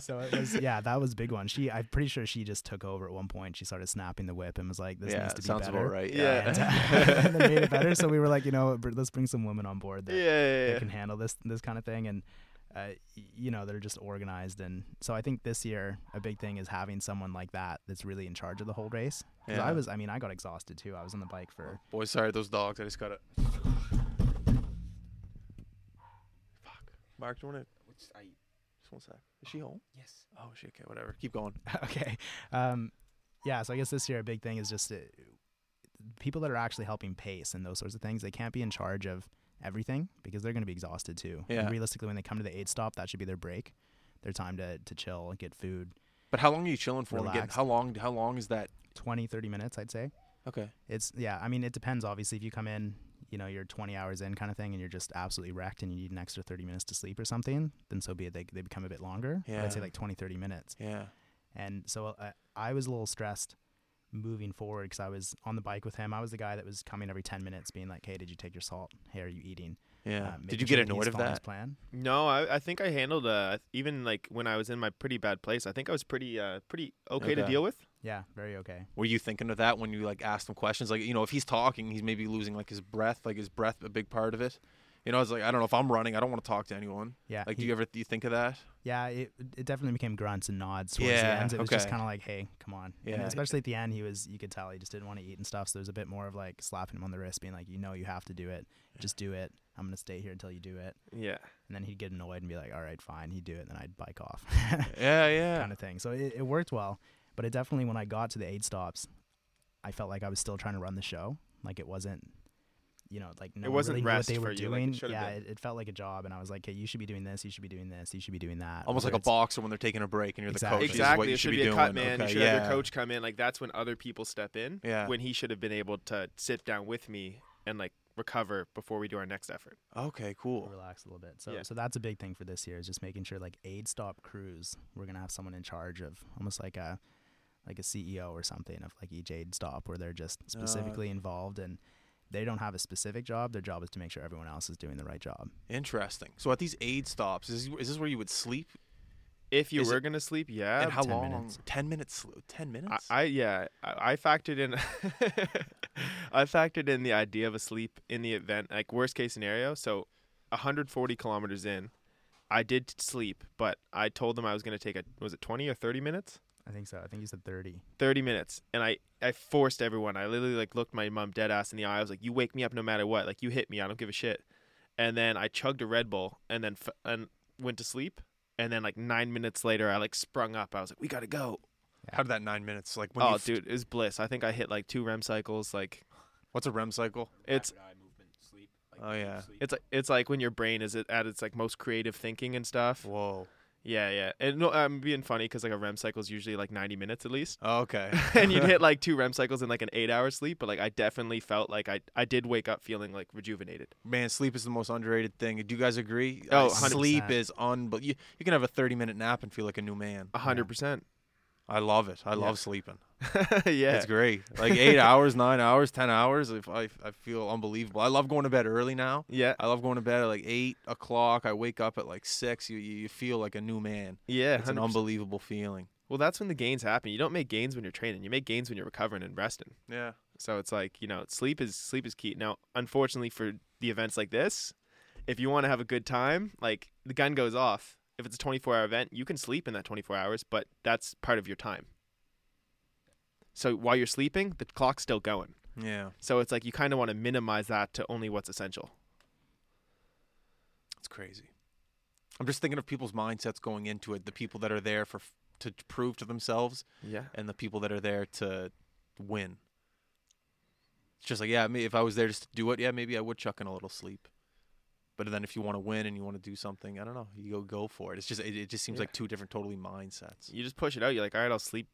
so it was yeah, that was a big one. She I'm pretty sure she just took over at one point. She started snapping the whip and was like, "This yeah, needs to be sounds better." about right. Yeah. And, uh, and then made it better. So we were like, you know, let's bring some women on board that Yeah, yeah, that yeah. can handle this this kind of thing and. Uh, you know they're just organized and so i think this year a big thing is having someone like that that's really in charge of the whole race 'Cause Yeah. i was i mean i got exhausted too i was on the bike for Boy, sorry, those dogs. I just got it. Fuck. Mark, do you want to? I? Just one sec. Is she home? Yes. Oh, she okay. Whatever. Keep going. okay. Um, yeah, so I guess this year a big thing is just uh, people that are actually helping pace and those sorts of things. They can't be in charge of everything because they're going to be exhausted too. And realistically, when they come to the aid stop, that should be their break, their time to to chill, and get food. But how long are you chilling for? Relax. how long? How long is that? 20, 30 minutes, I'd say. Okay. It's yeah. I mean, it depends. Obviously, if you come in, you know, you're 20 hours in, kind of thing, and you're just absolutely wrecked, and you need an extra 30 minutes to sleep or something, then so be it. They they become a bit longer. But I'd say like 20, 30 minutes. Yeah. And so uh, I was a little stressed moving forward because I was on the bike with him. I was the guy that was coming every 10 minutes being like, hey, did you take your salt? Hey, are you eating? Yeah. Uh, Did you sure get annoyed of that? plan. No, I, I think I handled uh even like when I was in my pretty bad place. I think I was pretty uh pretty okay, to deal with. Yeah, very okay. Were you thinking of that when you like asked him questions? Like, you know, if he's talking, he's maybe losing like his breath. Like, his breath a big part of it. You know, it's like I don't know if I'm running, I don't want to talk to anyone. Yeah. Like, do you ever do you think of that? Yeah, it it definitely became grunts and nods towards the end. It was just kind of like, hey, come on. And Yeah. especially at the end, he was, you could tell he just didn't want to eat and stuff. So there was a bit more of like slapping him on the wrist, being like, you know, you have to do it. Just do it. I'm going to stay here until you do it. Yeah. And then he'd get annoyed and be like, all right, fine. He'd do it. And then I'd bike off. Yeah, yeah. kind of thing. So it, it worked well. But it definitely, when I got to the aid stops, I felt like I was still trying to run the show. Like it wasn't, you know, like no one wasn't really what they for were you like it doing. yeah, it, it felt like a job, and I was like, "Hey, you should be doing this. You should be doing this. You should be doing that." Almost like a boxer when they're taking a break and you're the coach. This what Exactly. you It should should be be a doing. cut man. Okay, You should yeah. have your coach come in. Like that's when other people step in. Yeah. When he should have been able to sit down with me and like recover before we do our next effort. Okay, cool. relax a little bit. So Yeah. so that's a big thing for this year is just making sure like aid stop crews, we're gonna have someone in charge of almost like a like a CEO or something of like each aid stop where they're just specifically involved and they don't have a specific job. Their job is to make sure everyone else is doing the right job. Interesting. So at these aid stops, is this, is this where you would sleep? If you Is were it- gonna sleep, yeah. and how 10 long? minutes. Ten minutes. sl- Ten I, minutes. I yeah, I, I factored in. I factored in the idea of a sleep in the event, like worst case scenario. So, 140 kilometers in, I did sleep, but I told them I was going to take a was it 20 or 30 minutes? I think so. I think you said thirty. 30 minutes, and I I forced everyone. I literally like looked my mom dead ass in the eye. I was like, "You wake me up no matter what. Like you hit me, I don't give a shit." and then I chugged a Red Bull, and then f- and went to sleep, and then like nine minutes later, I like sprung up. I was like, "We gotta go!" How did that nine minutes? Like when oh, you f- dude, it was bliss. I think I hit like two REM cycles. Like What's a REM cycle? it's Rapid eye movement, sleep. Oh, yeah. it's like it's like when your brain is at its like most creative thinking and stuff. Whoa. Yeah, yeah. And no, I'm being funny because like a REM cycle is usually like 90 minutes at least. Oh, okay. and you'd hit like two REM cycles in like an eight hour sleep, but like I definitely felt like I I did wake up feeling like rejuvenated. Man, sleep is the most underrated thing. Do you guys agree? Oh, Uh, 100%. sleep is unbelievable. You, you can have a 30 minute nap and feel like a new man. A hundred percent. I love it. I Yeah. love sleeping. Yeah. It's great. Like eight hours, nine hours, 10 hours. If I, I feel unbelievable. I love going to bed early now. Yeah. I love going to bed at like eight o'clock. I wake up at like six. You, you, feel like a new man. Yeah. It's an 100%. unbelievable feeling. Well, that's when the gains happen. You don't make gains when you're training. You make gains when you're recovering and resting. Yeah. So it's like, you know, sleep is sleep is key. Now, unfortunately for the events like this, if you want to have a good time, like the gun goes off. If it's a 24-hour event, you can sleep in that 24 hours, but that's part of your time. So while you're sleeping, the clock's still going. Yeah. So it's like you kind of want to minimize that to only what's essential. It's crazy. I'm just thinking of people's mindsets going into it. The people that are there for to prove to themselves, Yeah. and the people that are there to win. It's just like, yeah, me if I was there just to do it, yeah, maybe I would chuck in a little sleep. But then if you want to win and you want to do something, I don't know, you go go for it. It's just it, it just seems Yeah. like two different totally mindsets. You just push it out. You're like, all right, I'll sleep.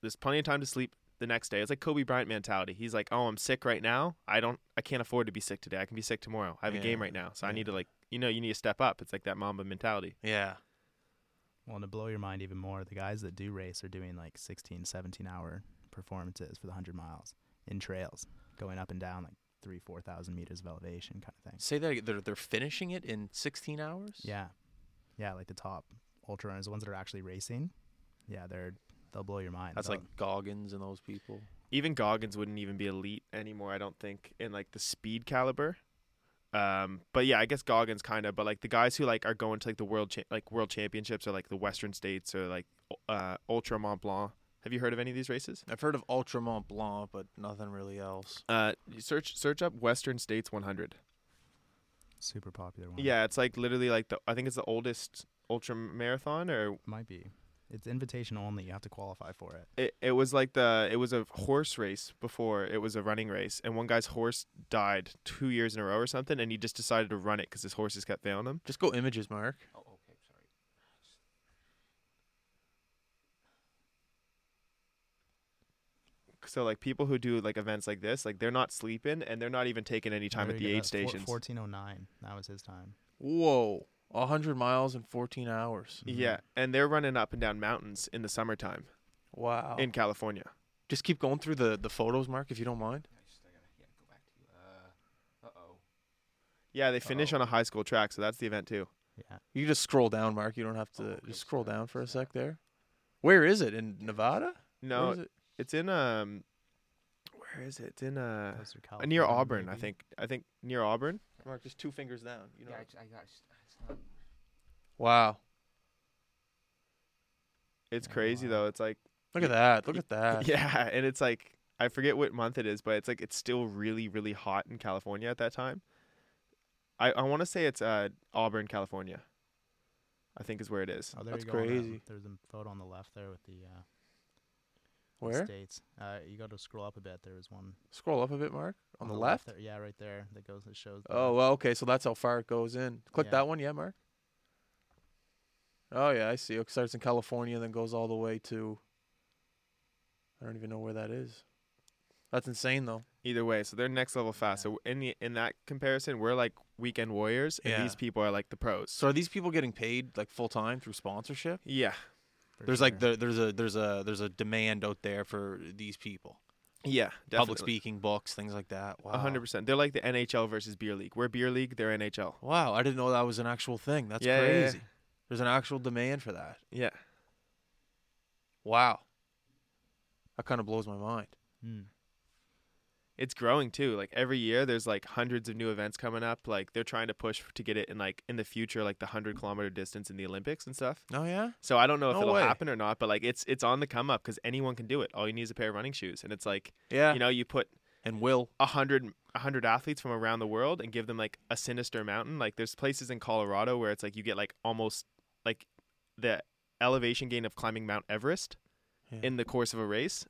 There's plenty of time to sleep the next day. It's like Kobe Bryant mentality. He's like, oh, I'm sick right now. I don't, I can't afford to be sick today. I can be sick tomorrow. I have a game right now, so I need to like, you know, you need to step up. It's like that Mamba mentality. Yeah. Well, and to blow your mind even more, the guys that do race are doing like 16, 17 hour performances for the 100 miles in trails, going up and down like three, 4,000 meters of elevation kind of thing. Say that they're they're finishing it in 16 hours. Yeah. Yeah, like the top ultra runners, the ones that are actually racing. Yeah, they're they'll blow your mind. That's They'll- like Goggins and those people. Even Goggins wouldn't even be elite anymore. I don't think in like the speed caliber. Um, but yeah, I guess Goggins kind of. But like the guys who like are going to like the world cha- like world championships or like the Western States or like uh, Ultra Mont Blanc. Have you heard of any of these races? I've heard of Ultra Mont Blanc, but nothing really else. Uh, you search search up Western States 100. super popular one. Yeah, it's like literally like the I think it's the oldest ultra marathon or Might be. It's invitation only. You have to qualify for it. it, it was like the it was a horse race before it was a running race and one guy's horse died 2 years in a row or something and he just decided to run it cuz his horses kept failing him. Just go images, Mark. Oh, okay, sorry. So like people who do like events like this, like they're not sleeping and they're not even taking any time There at the go. aid stations. 1409. That was his time. Whoa. 100 miles in 14 hours. Yeah, and they're running up and down mountains in the summertime Wow. in California. just keep going through the, the photos, Mark, if you don't mind. I just I gotta yeah go back to uh oh. They finish Oh. on a high school track, so that's the event too. Yeah. You just scroll down, Mark. You don't have to Oh, okay, just scroll sorry, down for a sec there. Where is it? In Nevada? No, it? It's in um where is it? It's in uh Those are Uh, near California, Auburn, I think. I think near Auburn. Mark, just two fingers down. You know. Yeah, I, j- I got it's, it's not Wow. It's Yeah, crazy wow. though. It's like Look at that. Look at that. yeah, and it's like I forget what month it is, but it's like it's still really really hot in California at that time. I I want to say it's uh Auburn, California. I think is where it is. Oh, there That's you go. on that- crazy. There's a photo on the left there with the uh, the Where? states. Uh, you got to scroll up a bit. There was one Scroll up a bit, Mark. On, the, left. there. Yeah, right there. That goes. That shows. the- Oh, well, okay. So that's how far it goes in. Click Yeah. that one, yeah, Mark. Oh yeah, I see. It starts in California and then goes all the way to. I don't even know where that is. That's insane, though. Either way, so they're next level fast. Yeah. So in the, in that comparison, we're like weekend warriors, and Yeah. these people are like the pros. So are these people getting paid like full time through sponsorship? yeah, for There's like the, there's a there's a there's a demand out there for these people. yeah, Public speaking, books, things like that. Wow. Hundred percent. They're like the NHL versus beer league. We're beer league. They're NHL. Wow, I didn't know that was an actual thing. That's Yeah, yeah, yeah. crazy. There's an actual demand for that. Yeah. Wow. That kind of blows my mind. Hmm. It's growing too. Like every year, there's like hundreds of new events coming up. Like they're trying to push to get it in like in the future, like the hundred kilometer distance in the Olympics and stuff. Oh yeah. So I don't know if No it'll way. happen or not, but like it's it's on the come up because anyone can do it. All you need is a pair of running shoes, and it's like Yeah. you know you put and will. a hundred 100 athletes from around the world and give them like a sinister mountain. Like there's places in Colorado where it's like you get like almost like the elevation gain of climbing Mount Everest Yeah. in the course of a race.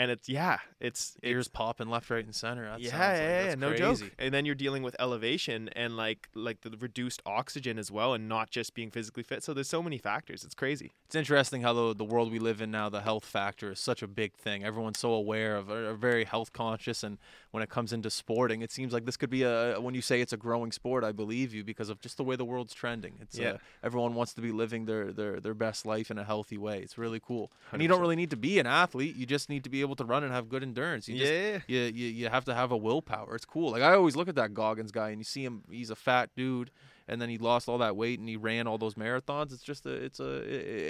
And it's yeah, it's Ears popping left, right, and center. That yeah, like, yeah, yeah, no joke. And then you're dealing with elevation and like like the reduced oxygen as well, and not just being physically fit. So there's so many factors. It's crazy. It's interesting how the the world we live in now, the health factor is such a big thing. Everyone's so aware of, are very health conscious, and when it comes into sporting, it seems like this could be a. When you say it's a growing sport, I believe you because of just the way the world's trending. It's Yeah. uh, everyone wants to be living their their their best life in a healthy way. It's really cool, and you don't really need to be an athlete. You just need to be able to run and have good endurance. You just yeah, you, you you have to have a willpower. It's cool. Like I always look at that Goggins guy, and you see him. He's a fat dude, and then he lost all that weight, and he ran all those marathons. It's just a it's a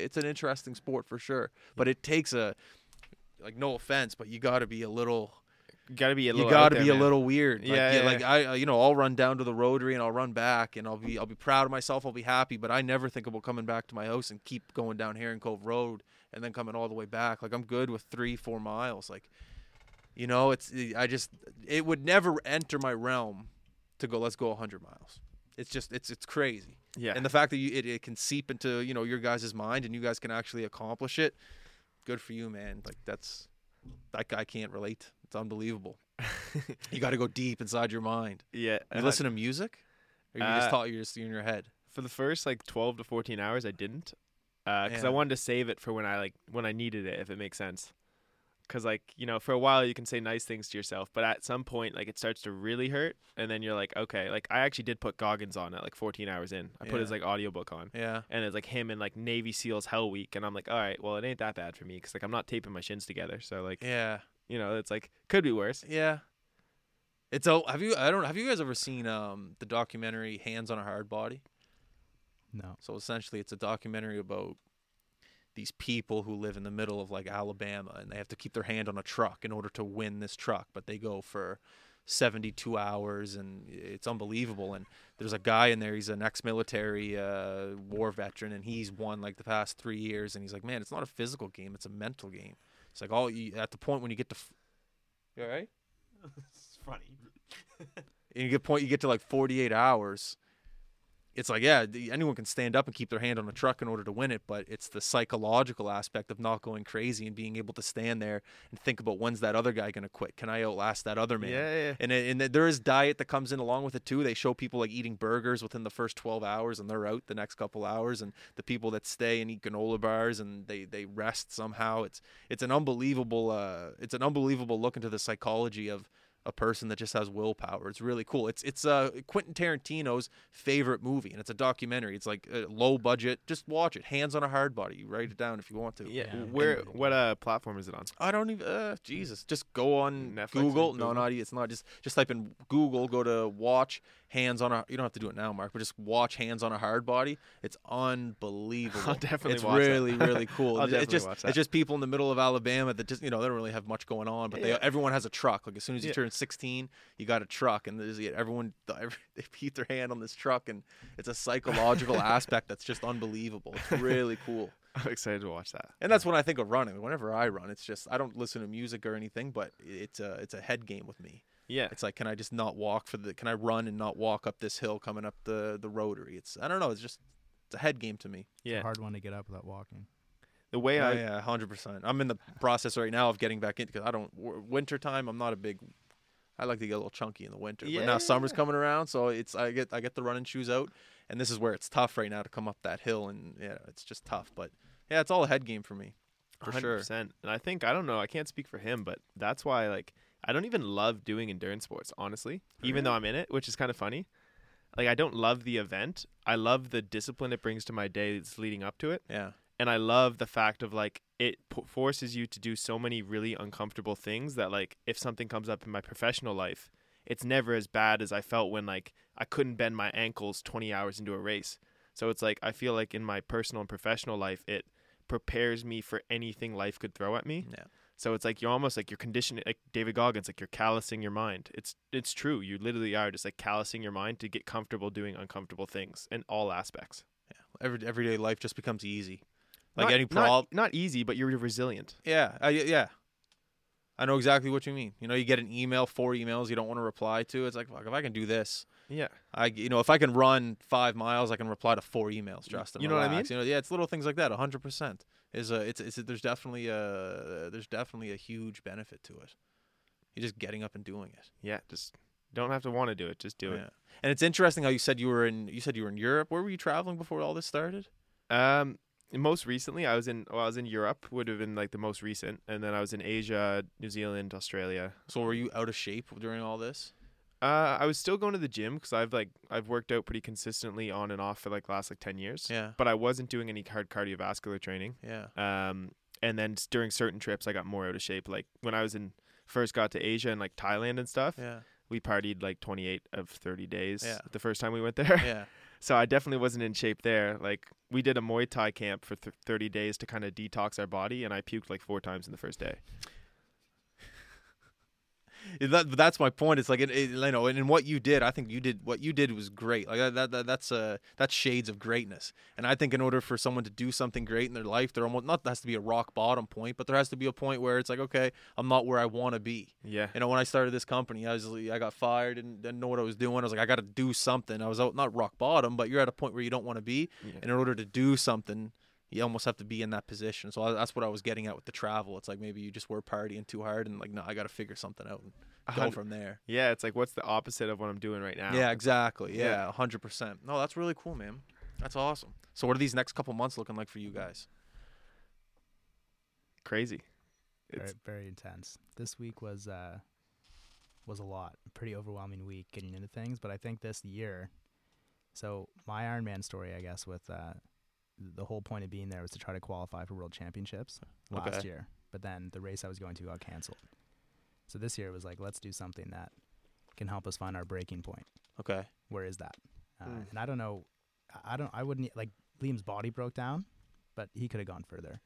it's an interesting sport for sure. But it takes a like no offense, but you got to be a little. you gotta be a little. You gotta there, be a little weird. Like, Yeah, yeah, Like I, you know, I'll run down to the rotary and I'll run back, and I'll be I'll be proud of myself. I'll be happy. But I never think about coming back to my house and keep going down Heron Cove Road and then coming all the way back. Like I'm good with three, four miles. Like, you know, it's I just it would never enter my realm to go. Let's go 100 miles. It's just it's it's crazy. Yeah, And the fact that you it, it can seep into you know your guys' mind and you guys can actually accomplish it. Good for you, man. Like that's that guy can't relate. It's unbelievable. You got to go deep inside your mind. yeah. You listen to music, or you just uh, thought you're just in your head. for the first like 12 to 14 hours i didn't because Yeah. i wanted to save it for when i like when i needed it if it makes sense because like you know for a while you can say nice things to yourself but at some point like it starts to really hurt and then you're like okay like i actually did put goggins on at like 14 hours in i put his Yeah. like audiobook on Yeah, and it's like him in like navy seals hell week and i'm like all right well it ain't that bad for me because like i'm not taping my shins together so like yeah, you know it's like could be worse yeah. It's oh, have you I don't have you guys ever seen um the documentary Hands on a Hard Body? No. So essentially, it's a documentary about these people who live in the middle of like Alabama and they have to keep their hand on a truck in order to win this truck, but they go for 72 hours and it's unbelievable. And there's a guy in there, he's an ex military uh, war veteran, and he's won like the past three years. And he's like, man, it's not a physical game, it's a mental game. It's like all you, at the point when you get to. F- you all right? it's funny. and you get point you get to like 48 hours it's like yeah anyone can stand up and keep their hand on a truck in order to win it but it's the psychological aspect of not going crazy and being able to stand there and think about when's that other guy going to quit can i outlast that other man yeah, yeah. and, it- and there is diet that comes in along with it too. They show people like eating burgers within the first 12 hours and they're out the next couple hours. And the people that stay and eat granola bars and they, they rest somehow. It's it's an unbelievable uh, it's an unbelievable look into the psychology of a person that just has willpower. It's really cool. It's it's uh, Quentin Tarantino's favorite movie and it's a documentary. It's like uh, low budget. Just watch it. Hands on a hard body. You write it down if you want to. yeah. Yeah. where And- what uh platform is it on I don't even. Uh, Jesus, just go on Netflix Google. or No, not. It's not. Just just type in Google. Go to watch hands on a. You don't have to do it now, Mark. But just watch hands on a hard body. It's unbelievable. I'll definitely It's watch that. really really cool. I'll it's definitely just watch that. it's just people in the middle of Alabama that just you know they don't really have much going on, but Yeah. they everyone has a truck. Like as soon as you Yeah. turn 16, you got a truck, and there's everyone they keep their hand on this truck, and it's a psychological aspect that's just unbelievable. It's really cool. i'm excited to watch that And that's when I think of running. Whenever I run, it's just I don't listen to music or anything, but it's a it's a head game with me. yeah It's like, can I just not walk for the? Can I run and not walk up this hill coming up the the rotary? It's I don't know. It's just it's a head game to me. yeah Hard one to get up without walking. the way Yeah, i yeah, hundred percent. I'm in the process right now of getting back in because I don't w- winter time. I'm not a big. I like to get a little chunky in the winter, but now summer's coming around, so it's I get I get the running shoes out, and this is where it's tough right now to come up that hill, and yeah, it's just tough. But yeah, it's all a head game for me, for sure. 100%. And I think I don't know, I can't speak for him, but that's why like I don't even love doing endurance sports, honestly, even though I'm in it, which is kind of funny. Like I don't love the event. I love the discipline it brings to my days leading up to it, Yeah, and I love the fact of like it p- forces you to do so many really uncomfortable things that like if something comes up in my professional life, it's never as bad as I felt when like I couldn't bend my ankles 20 hours into a race. So it's like I feel like in my personal and professional life it prepares me for anything life could throw at me. yeah. So it's like you're almost like you're conditioning like David Goggins, like you're callousing your mind. It's it's true. You literally are just like callousing your mind to get comfortable doing uncomfortable things in all aspects. yeah Every everyday life just becomes easy. Like Not- any problem. not, easy, but you're resilient. Yeah, I, yeah. I know exactly what you mean. You know, you get an email, four emails you don't want to reply to. It's like, fuck, if I can do this, Yeah. I you know, if I can run five miles, I can reply to four emails, Justin. you know what I mean? relax. You know, yeah, it's little things like that. hundred percent is a it's it's there's definitely a there's definitely a huge benefit to it. You're just getting up and doing it. Yeah. Just don't have to want to do it. Just do Yeah. And it's interesting how you said you were in you said you were in Europe. Where were you traveling before all this started? Um, most recently, I was in. Well, I was in Europe. Would have been like the most recent, and then I was in Asia, New Zealand, Australia. So were you out of shape during all this? Uh, I was still going to the gym because I've like I've worked out pretty consistently on and off for like last like ten years. Yeah. But I wasn't doing any hard cardiovascular training. Yeah. Um, and then during certain trips, I got more out of shape. Like when I was in first got to Asia and like Thailand and stuff, Yeah. we partied like 28 of 30 days Yeah. the first time we went there. Yeah. so I definitely wasn't in shape there. Like we did a Muay Thai camp for th- 30 days to kind of detox our body, and I puked like four times in the first day. that, that's my point. It's like it, it, you know, and in what you did, I think you did what you did was great. Like that, that, that that's uh that's shades of greatness. And I think in order for someone to do something great in their life, there almost not has to be a rock bottom point, but there has to be a point where it's like, okay, I'm not where I want to be. Yeah. You know, when I started this company, I was I got fired and didn't know what I was doing. I was like, I got to do something. I was out not rock bottom, but you're at a point where you don't want to be. Yeah. And in order to do something, you almost have to be in that position. So I, that's what I was getting at with the travel. It's like maybe you just were partying too hard and like, no, I got to figure something out and go hun- from there. Yeah, it's like what's the opposite of what I'm doing right now? Yeah, exactly. Yeah. Yeah, hundred percent. No, that's really cool, man. That's awesome. So, what are these next couple months looking like for you guys? Crazy. Very, It's very intense. This week was uh was a lot. A pretty overwhelming week getting into things, but I think this year so my Ironman story, I guess, with uh the whole point of being there was to try to qualify for world championships last Okay. year. But then the race I was going to got canceled. So this year it was like, let's do something that can help us find our breaking point. Okay. Where is that? Uh, Mm. And I don't know. I- I don't. I wouldn't like Liam's body broke down, but he could have gone further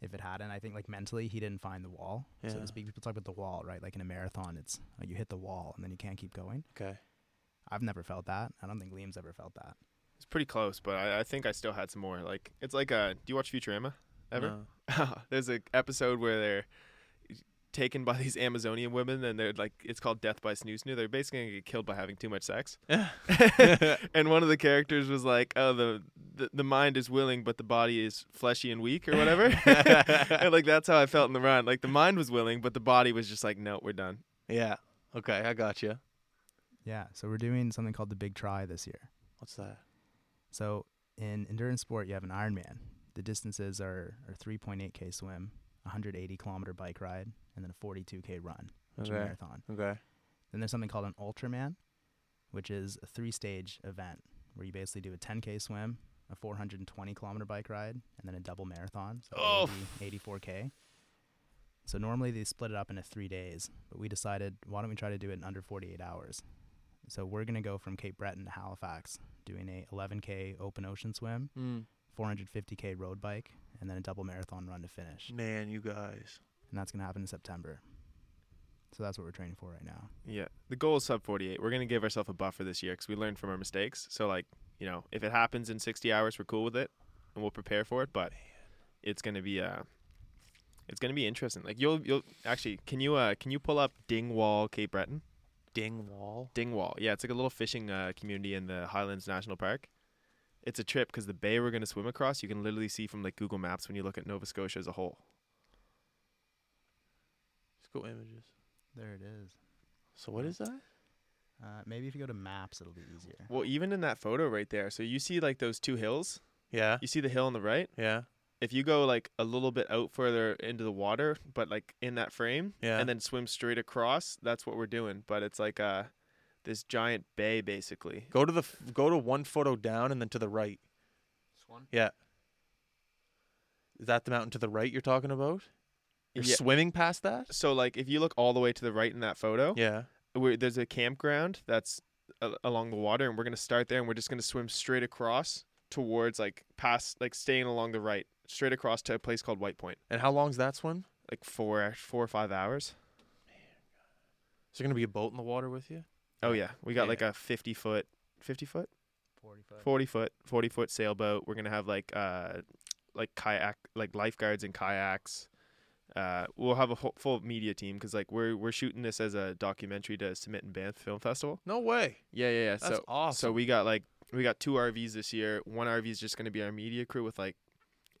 if it hadn't. I think like mentally he didn't find the wall, so Yeah. to speak. People talk about the wall, right? Like in a marathon, it's like you hit the wall and then you can't keep going. Okay. I've never felt that. I don't think Liam's ever felt that. It's pretty close, but I, I think I still had some more. Like it's like uh do you watch Futurama ever? No. There's an episode where they're taken by these Amazonian women and they're like it's called death by snoo snoo. They're basically gonna get killed by having too much sex. and one of the characters was like, "Oh, the, the the mind is willing, but the body is fleshy and weak, or whatever." and like that's how I felt in the run. Like the mind was willing, but the body was just like, "No, we're done." Yeah. Okay, I got you. Yeah. So we're doing something called the Big Try this year. What's that? So in endurance sport, you have an Ironman. The distances are, are 3.8k swim, 180 kilometer bike ride, and then a 42k run, which is a marathon. Okay. Then there's something called an Ultraman, which is a three stage event where you basically do a 10k swim, a 420 kilometer bike ride, and then a double marathon, so Oh. 80, 84k. So normally they split it up into three days, but we decided why don't we try to do it in under 48 hours? So we're gonna go from Cape Breton to Halifax, doing a 11k open ocean swim, Mm. 450k road bike, and then a double marathon run to finish, Man, you guys. and that's gonna happen in September. So that's what we're training for right now. Yeah, the goal is sub 48. We're gonna give ourselves a buffer this year because we learned from our mistakes. So like, you know, if it happens in 60 hours, we're cool with it, and we'll prepare for it. But it's gonna be uh, it's gonna be interesting. Like you'll you'll actually can you uh can you pull up Dingwall Cape Breton? Dingwall. Dingwall. Yeah, it's like a little fishing uh, community in the Highlands National Park. It's a trip because the bay we're gonna swim across, you can literally see from like Google Maps when you look at Nova Scotia as a whole. Let's go images. There it is. So what is that? Uh, maybe if you go to maps, it'll be easier. Well, even in that photo right there, so you see like those two hills. Yeah. You see the hill on the right. Yeah. If you go like a little bit out further into the water, but like in that frame, Yeah. and then swim straight across, that's what we're doing. But it's like uh this giant bay basically. Go to the f- go to one photo down and then to the right. This one? Yeah. Is that the mountain to the right you're talking about? You're Yeah. swimming past that? So like if you look all the way to the right in that photo, Yeah. where there's a campground that's a- along the water, and we're gonna start there, and we're just gonna swim straight across towards like past like staying along the right, straight across to a place called White Point, And how long's that swim? like four four or five hours. Is there gonna be a boat in the water with you? Oh yeah, we got Yeah. like a fifty foot, fifty foot. 40 foot. 40 foot 40 foot sailboat we're gonna have like uh like kayak like lifeguards and kayaks Uh, we'll have a whole, full media team because like we're we're shooting this as a documentary to submit in Banff Film Festival. No way. Yeah, yeah, yeah. That's so awesome. so we got like we got two RVs this year. One RV is just going to be our media crew with like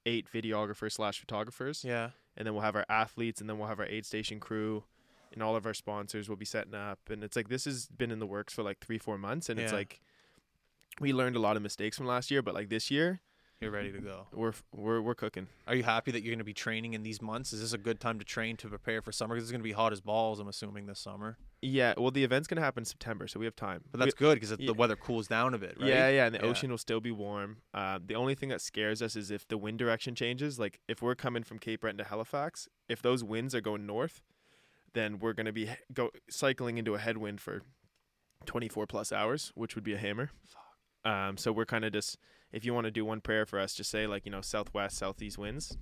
eight videographers slash photographers, yeah. and then we'll have our athletes, and then we'll have our aid station crew, and all of our sponsors will be setting up. And it's like this has been in the works for like three four months, and it's like we learned a lot of mistakes from last year, but like this year You're ready to go. we're we're we're cooking. Are you happy that you're going to be training in these months? Is this a good time to train to prepare for summer? Because it's going to be hot as balls. I'm assuming this summer. Yeah, well, the event's gonna happen in September, so we have time. But We- that's good because yeah. the weather cools down a bit, right? Yeah, yeah, and the Yeah. ocean will still be warm. Uh, the only thing that scares us is if the wind direction changes. Like if we're coming from Cape Breton to Halifax, if those winds are going north, then we're gonna be go cycling into a headwind for 24 plus hours, which would be a hammer. Um, so we're kind of just if you want to do one prayer for us, just say like you know southwest, southeast winds.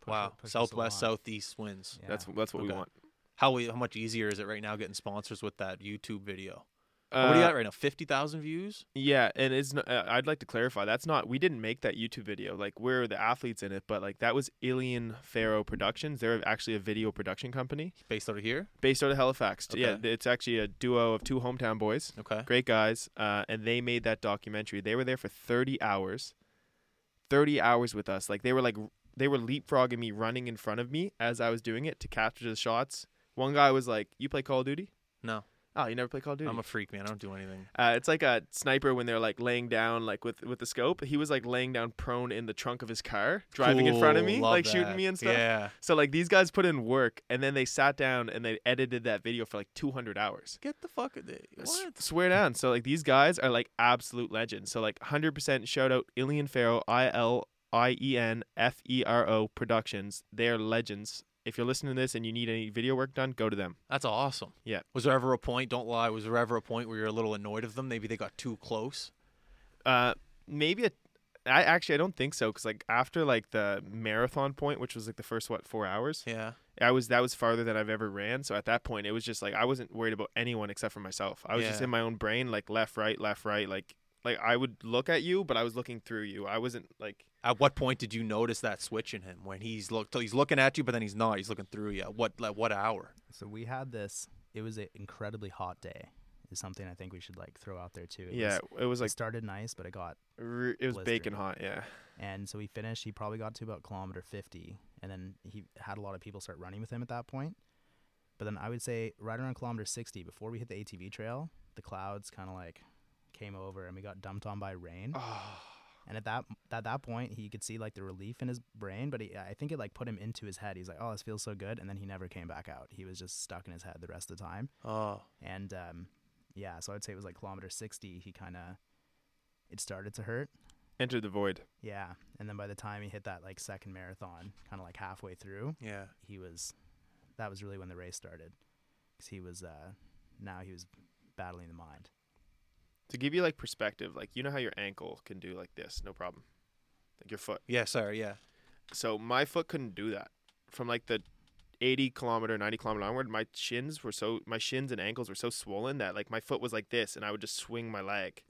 Push Wow. it- push Southwest, southeast winds. Yeah. That's that's what we want. How we- how much easier is it right now getting sponsors with that YouTube video? What do you Uh, got right now? Fifty thousand views. Yeah, and it's. n- Uh, I'd like to clarify. That's not. We didn't make that YouTube video. Like we're the athletes in it, but like that was Ilien Fero Productions. They're actually a video production company Based out of here. based out of Halifax. Yeah, it's actually a duo of two hometown boys. Okay. Great guys, uh, and they made that documentary. They were there for thirty hours. Thirty hours with us. Like they were like they were leapfrogging me, running in front of me as I was doing it to capture the shots. One guy was like, "You play Call of Duty?" No, Oh, you never play Call of Duty? I'm a freak, man. I don't do anything. Uh, it's like a sniper when they're like laying down, like with with the scope. He was like laying down prone in the trunk of his car, driving in front of me, like shooting me and stuff. Yeah. So like these guys put in work, and then they sat down and they edited that video for like 200 hours. Get the fuck. S- What? swear down. So like these guys are like absolute legends. So like 100% shout out Ilien Fero, I L I E N F E R O Productions. They are legends. If you're listening to this and you need any video work done, go to them. That's awesome. Yeah. Was there ever a point? Don't lie. Was there ever a point where you're a little annoyed of them? Maybe they got too close. Uh, maybe a. I actually I don't think so because like after like the marathon point, which was like the first what four hours, Yeah. I was that was farther than I've ever ran. So at that point, it was just like I wasn't worried about anyone except for myself. I was just in my own brain, like left, right, left, right. Like like I would look at you, but I was looking through you. I wasn't like At what point did you notice that switch in him when he's look he's looking at you, but then he's not. He's looking through you. What like what hour? So we had this. It was an incredibly hot day. Is something I think we should like throw out there too. It yeah, was, it was it like started nice, but it got it was baking blistering. hot. Yeah, and so we finished. He probably got to about kilometer 50, and then he had a lot of people start running with him at that point. But then I would say right around kilometer 60, before we hit the ATV trail, the clouds kind of like came over, and we got dumped on by rain. Oh. And at that at that point, he could see like the relief in his brain, but he, I think it like put him into his head. He's like, "Oh, this feels so good," and then he never came back out. He was just stuck in his head the rest of the time. Oh. And um, yeah, so I'd say it was like kilometer 60. He kind of it started to hurt. enter the void. Yeah, and then by the time he hit that like second marathon, kind of like halfway through, Yeah. he was that was really when the race started because he was uh now he was battling the mind. To give you like perspective, like you know how your ankle can do like this, no problem. Like your foot. Yeah. Sorry. Yeah. So my foot couldn't do that. From like the 80 kilometer, 90 kilometer onward, my shins were so, my shins and ankles were so swollen that like my foot was like this and I would just swing my leg.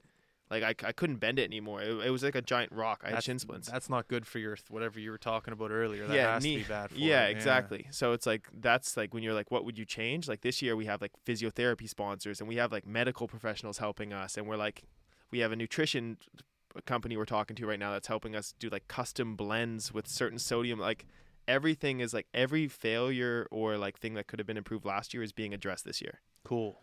Like I, I couldn't bend it anymore. It, it was like a giant rock. I had shin splints. That's not good for your whatever you were talking about earlier. That Yeah, has knee. to be bad for yeah, it. exactly. So it's like that's like when you're like, what would you change? Like this year we have like physiotherapy sponsors and we have like medical professionals helping us, and we're like, we have a nutrition company we're talking to right now that's helping us do like custom blends with certain sodium. Like everything is like every failure or like thing that could have been improved last year is being addressed this year. Cool.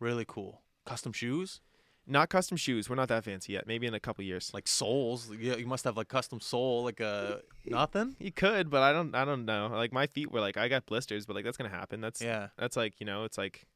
Really cool. Custom shoes, Not custom shoes. We're not that fancy yet. Maybe in a couple years. like soles. Yeah, you must have like custom sole, like uh, a nothing. You could, but I don't. I don't know. Like my feet were like I got blisters, but like that's gonna happen. That's Yeah. that's like you know it's like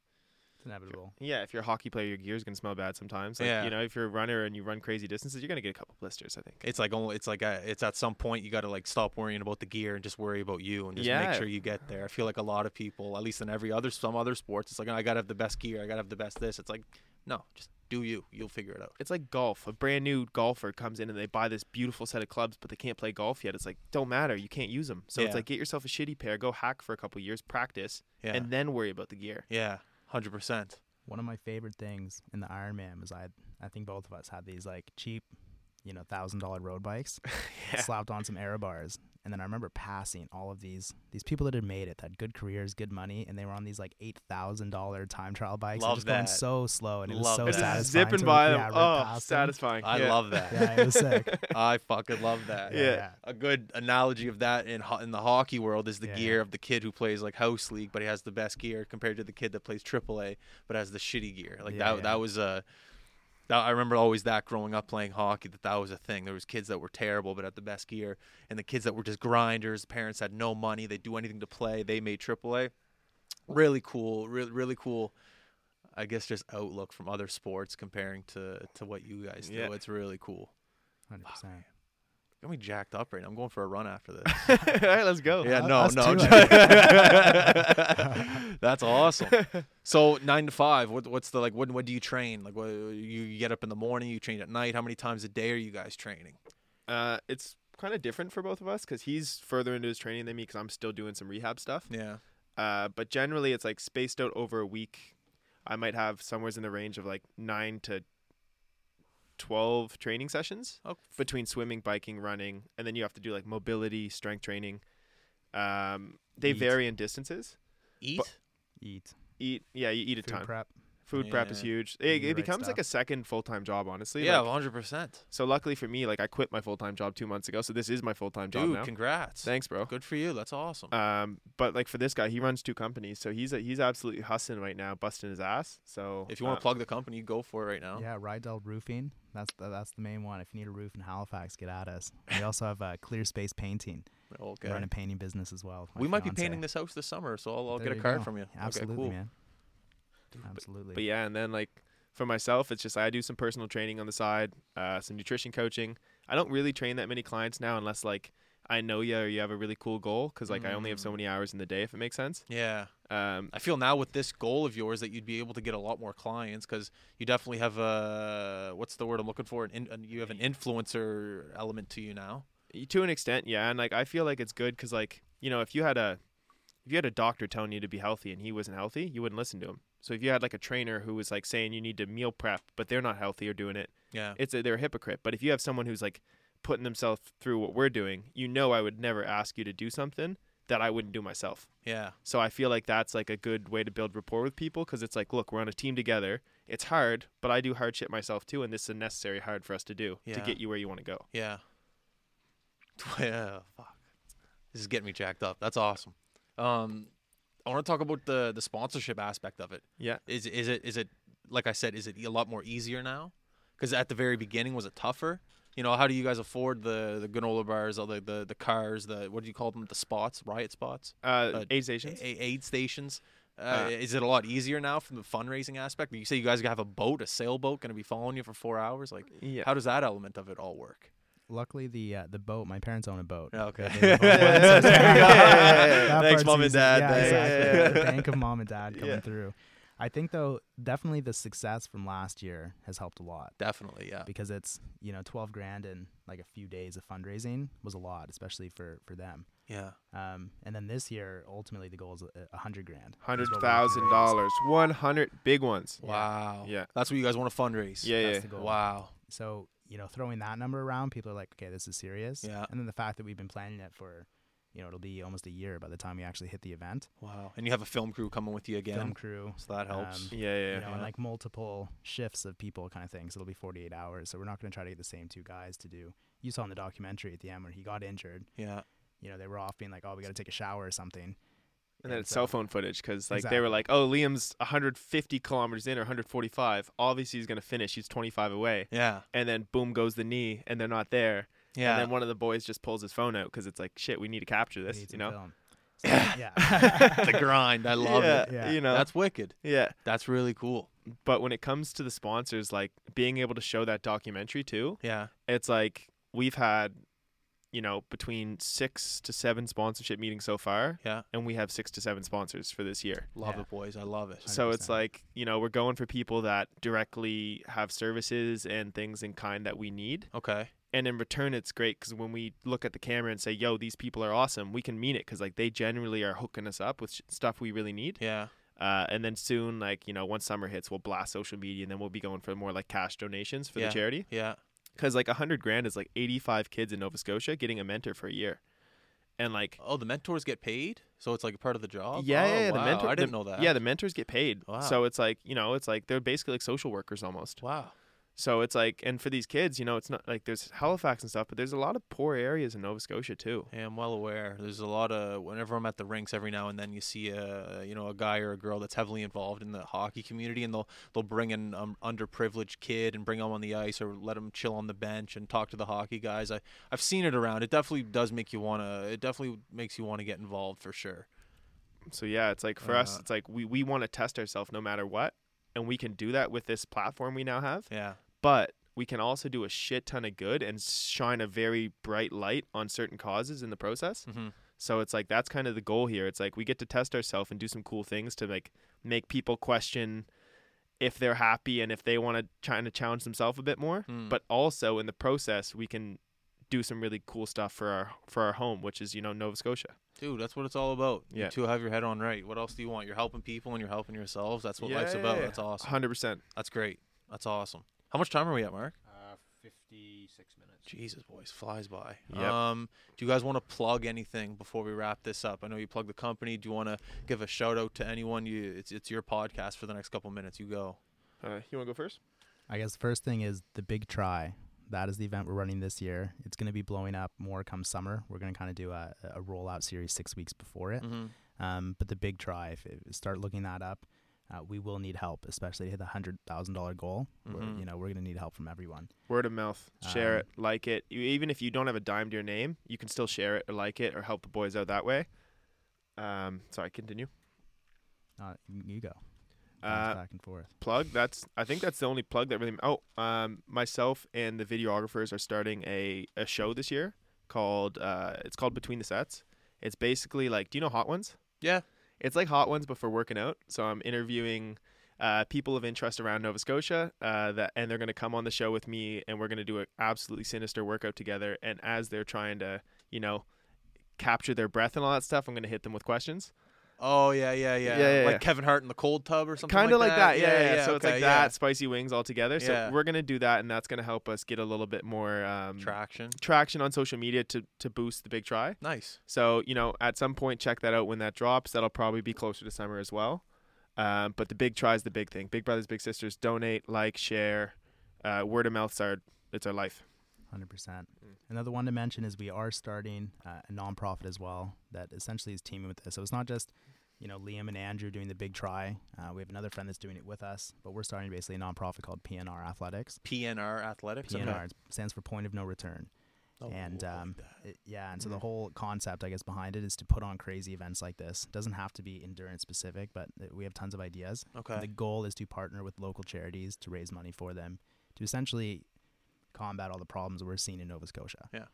It's inevitable. Yeah, if you're a hockey player, your gear's gonna smell bad sometimes. Like, Yeah. You know, if you're a runner and you run crazy distances, you're gonna get a couple blisters. I think. It's like only. It's like a, it's at some point you got to like stop worrying about the gear and just worry about you and just Yeah. make sure you get there. I feel like a lot of people, at least in every other some other sports, it's like oh, I gotta have the best gear. I gotta have the best this. It's like no, just do you. You'll figure it out. It's like golf. A brand new golfer comes in and they buy this beautiful set of clubs, but they can't play golf yet. It's like don't matter. You can't use them. So Yeah. it's like get yourself a shitty pair, go hack for a couple years, practice, Yeah. and then worry about the gear. yeah. Hundred percent. One of my favorite things in the Ironman was I I think both of us had these like cheap, you know, thousand dollar road bikes, Yeah. slapped on some aero bars, And then I remember passing all of these these people that had made it, that had good careers, good money, and they were on these like eight thousand dollar time trial bikes. and Love just going so slow, and it was so that. Just satisfying. zipping to, by them. yeah, rip oh, past them. satisfying. I yeah. love that. Yeah, it was sick. I fucking love that. Yeah. A good analogy of that in ho- in the hockey world is the Yeah. gear of the kid who plays like house league, but he has the best gear compared to the kid that plays AAA but has the shitty gear. Like Yeah, that yeah. that was a that, I remember always that growing up playing hockey that that was a thing. There was kids that were terrible but had the best gear, and the kids that were just grinders. Parents had no money; they'd do anything to play. They made AAA. Really cool, really really cool. I guess just outlook from other sports comparing to to what you guys do. Yeah. It's really cool. Hundred percent. Got me jacked up right now. I'm going for a run after this. All right, let's go. yeah, no, us no. too, That's awesome. So nine to five. What, what's the like? When when do you train? Like, what, you, you get up in the morning. You train at night. How many times a day are you guys training? Uh, it's kind of different for both of us because he's further into his training than me because I'm still doing some rehab stuff. Yeah. Uh, but generally, it's like spaced out over a week. I might have somewhere's in the range of like nine to twelve training sessions Oh, between swimming, biking, running, and then you have to do like mobility, strength training. Um, they Eat. vary in distances. eat. Eat. Eat, yeah, you eat a Food ton. prep. Food prep is huge. It, Eat the it right becomes like a second full time job, honestly. yeah, Like, hundred percent. so luckily for me, like I quit my full time job two months ago, so this is my full time job Dude, now. congrats. Thanks, bro. Good for you. That's awesome. Um, but like for this guy, he runs two companies, so he's he's absolutely hustling right now, busting his ass. So if you want uh, to plug the company, go for it right now. Yeah, Rydell Roofing. That's the, that's the main one. If you need a roof in Halifax, get at us. We also have uh, Clear Space Painting. We Okay. run a painting business as well. with my We might be painting this house this summer, so I'll, I'll get a card go. from you. Absolutely, okay, cool. man. But- Absolutely. But yeah, and then like for myself, it's just I do some personal training on the side, uh, some nutrition coaching. I don't really train that many clients now, unless like I know you or you have a really cool goal, because like I only have so Mm. many hours in the day, if it makes sense. Yeah. Um, I feel now with this goal of yours that you'd be able to get a lot more clients because you definitely have a what's the word I'm looking for? An in, you have an influencer element to you now. to an extent, yeah, and like I feel like it's good because like you know if you had a if you had a doctor telling you to be healthy and he wasn't healthy, you wouldn't listen to him. So if you had like a trainer who was like saying you need to meal prep, but they're not healthy or doing it, Yeah. it's a, they're a hypocrite. But if you have someone who's like putting themselves through what we're doing, you know I would never ask you to do something that I wouldn't do myself. Yeah. So I feel like that's like a good way to build rapport with people because it's like, look, we're on a team together. It's hard, but I do hard shit myself too, and this is a necessary hard for us to do to get you where you want to go. Yeah. Yeah. Fuck. This is getting me jacked up. That's awesome. Um, I want to talk about the the sponsorship aspect of it. Yeah. Is is it is it like I said? Is it a lot more easier now? Because at the very beginning, was it tougher? You know, how do you guys afford the the granola bars, all the the, the cars, the what do you call them? The spots, riot spots, Uh, Uh, aid stations. A- aid stations. Uh, Uh, is it a lot easier now from the fundraising aspect? You say you guys have a boat, a sailboat, going to be following you for four hours. Like, yeah. how does that element of it all work? Luckily, the uh, the boat. My parents own a boat. Okay. They live on one, so- That Thanks, mom and dad. Yeah, exactly. The Bank of mom and dad coming Yeah. through. I think though, definitely the success from last year has helped a lot Definitely, yeah. because it's you know twelve grand in like a few days of fundraising was a lot, especially for for them. Yeah. Um, and then this year, ultimately, the goal is a, a hundred grand. is Hundred what we're looking to thousand raise. dollars. One hundred big ones. Yeah. Wow. Yeah. That's what you guys want to fundraise. Yeah, That's yeah. the goal. Wow. So you know, throwing that number around, people are like, okay, this is serious. Yeah. And then the fact that we've been planning it for, you know, it'll be almost a year by the time we actually hit the event. Wow. And you have a film crew coming with you again. Film crew, So that helps. um, Yeah, yeah. you know, and like multiple shifts of people kind of thing. So it'll be 48 hours. So we're not going to try to get the same two guys to do. You saw in the documentary at the end when he got injured, yeah. you know, they were off being like, oh, we got to take a shower or something. And then it's so- cell phone footage because like they were like, oh, Liam's 150 kilometers in or 145. Obviously, he's gonna finish. He's 25 away. Yeah. And then boom goes the knee, and they're not there. Yeah. And then one of the boys just pulls his phone out because it's like, shit, we need to capture this. You know? film. So, yeah. the grind. I love yeah, it. Yeah. You know. That's wicked. yeah. That's really cool. But when it comes to the sponsors, like being able to show that documentary too, Yeah. it's like we've had, you know, between six to seven sponsorship meetings so far, Yeah. and we have six to seven sponsors for this year. Love Yeah. it, boys. I love it. So it's like, you know, we're going for people that directly have services and things in kind that we need. Okay. And in return, it's great because when we look at the camera and say, yo, these people are awesome, we can mean it because, like, they generally are hooking us up with sh- stuff we really need. Yeah. Uh, and then soon, like, you know, once summer hits, we'll blast social media and then we'll be going for more like cash donations for Yeah. the charity. Yeah. Because, like, a 100 grand is like 85 kids in Nova Scotia getting a mentor for a year. and like Oh, the mentors get paid, so it's like a part of the job. yeah, Oh, yeah, yeah, the wow, mentor. I didn't know that. Yeah, the mentors get paid. Wow. So it's like you know, it's like they're basically like social workers almost. wow. So it's like, and for these kids, you know, it's not like there's Halifax and stuff, but there's a lot of poor areas in Nova Scotia too. Yeah, I'm well aware. There's a lot of whenever I'm at the rinks, every now and then you see a you know a guy or a girl that's heavily involved in the hockey community, and they'll they'll bring an um, underprivileged kid and bring them on the ice or let them chill on the bench and talk to the hockey guys. I I've seen it around. It definitely does make you wanna. It definitely makes you want to get involved for sure. So yeah, it's like for us, Uh, it's like we we want to test ourselves no matter what, and we can do that with this platform we now have. Yeah. But we can also do a shit ton of good and shine a very bright light on certain causes in the process. Mm-hmm. So it's like that's kind of the goal here. It's like we get to test ourselves and do some cool things to like make people question if they're happy and if they want to try to challenge themselves a bit more. Mm. But also in the process, we can do some really cool stuff for our for our home, which is you know Nova Scotia. Dude, that's what it's all about. Yeah. You two have your head on right. What else do you want? You're helping people and you're helping yourselves. That's what life's Yeah, about. yeah, That's awesome. Hundred percent. That's great. That's awesome. How much time are we at, Mark? Uh, 56 minutes. Jesus, boys, flies by. Yep. Um, do you guys want to plug anything before we wrap this up? I know you plug the company. Do you want to give a shout out to anyone? You, it's it's your podcast for the next couple minutes. You go. Uh, you want to go first? I guess the first thing is the big try. That is the event we're running this year. It's going to be blowing up more come summer. We're going to kind of do a, a rollout series six weeks before it. Mm-hmm. Um, but the big try, if if- start looking that up. Uh, we will need help, especially to hit the hundred thousand dollar goal. We're, Mhm. you know, we're going to need help from everyone. Word of mouth. Share Um, it, like it. You, even if you don't have a dime to your name, you can still share it or like it or help the boys out that way. Um, sorry, continue. Uh, you you go. Uh, back and forth. plug. That's I think that's the only plug that really. Oh, um, myself and the videographers are starting a, a show this year called uh, it's called Between the Sets. It's basically like, do you know Hot Ones? Yeah. It's like Hot Ones but for working out. So I'm interviewing uh, people of interest around Nova Scotia uh, that, and they're going to come on the show with me, and we're going to do an absolutely sinister workout together. And as they're trying to, you know, capture their breath and all that stuff, I'm going to hit them with questions. Oh yeah, yeah, yeah. Yeah, yeah, like yeah. Kevin Hart in the cold tub or something. kind of like, that, Yeah, Yeah, yeah. So it's like that, spicy wings all together. So we're gonna do that, and that's gonna help us get a little bit more um, Traction. traction on social media to to boost the big try. Nice. So you know, at some point, check that out when that drops. That'll probably be closer to summer as well. Um, but the big try is the big thing. Big brothers, big sisters. Donate, like, share. Uh, word of mouth's our it's our life. Hundred percent. Mm. Another one to mention is we are starting uh, a nonprofit as well that essentially is teaming with this. So it's not just you know Liam and Andrew doing the big try. Uh, we have another friend that's doing it with us, but we're starting basically a nonprofit called PNR Athletics. PNR Athletics. PNR Okay. stands for Point of No Return. Oh, and um, it, yeah, and so the whole concept, I guess, behind it is to put on crazy events like this. It doesn't have to be endurance specific, but we have tons of ideas. okay. The goal is to partner with local charities to raise money for them to essentially combat all the problems we're seeing in Nova Scotia. Yeah.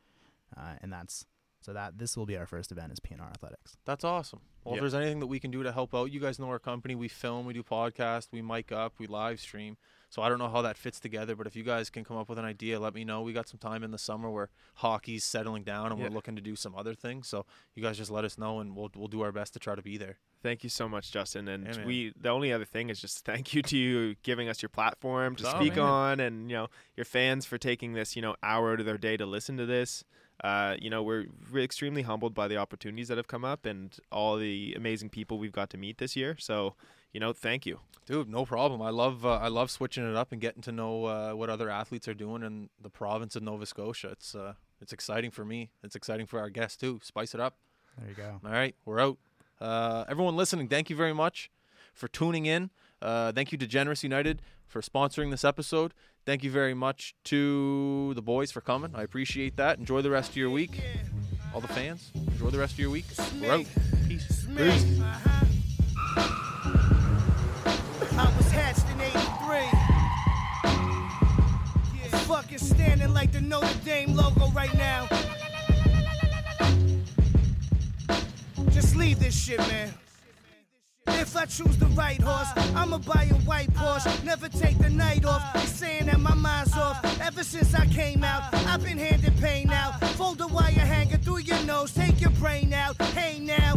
Uh, and that's so that this will be our first event is PNR Athletics. That's awesome. Well, Yeah. if there's anything that we can do to help out, you guys know our company. We film, we do podcasts, we mic up, we live stream. So I don't know how that fits together, but if you guys can come up with an idea, let me know. We got some time in the summer where hockey's settling down and Yeah. we're looking to do some other things. So you guys just let us know and we'll we'll do our best to try to be there. Thank you so much, Justin. And Yeah, we the only other thing is just thank you to you giving us your platform to Oh, speak man. on, and you know your fans for taking this you know hour out of their day to listen to this. Uh, you know we're re- extremely humbled by the opportunities that have come up and all the amazing people we've got to meet this year. So you know thank you. Dude, no problem. I love uh, I love switching it up and getting to know uh, what other athletes are doing in the province of Nova Scotia. It's uh, it's exciting for me. It's exciting for our guests too. Spice it up. There you go. All right, we're out. Uh, everyone listening, thank you very much for tuning in. Uh, thank you to Generous United for sponsoring this episode. Thank you very much to the boys for coming. I appreciate that. Enjoy the rest of your week. All the fans, enjoy the rest of your week. We're out. Peace. Peace. I was hatched in 83. I'm fucking standing like the Notre Dame logo right now. This shit, man. If I choose the right horse, I'ma buy a white Porsche. Never take the night off. They saying that my mind's off. Ever since I came out, I've been handed pain out. Fold a wire hanger through your nose, take your brain out. Hey now,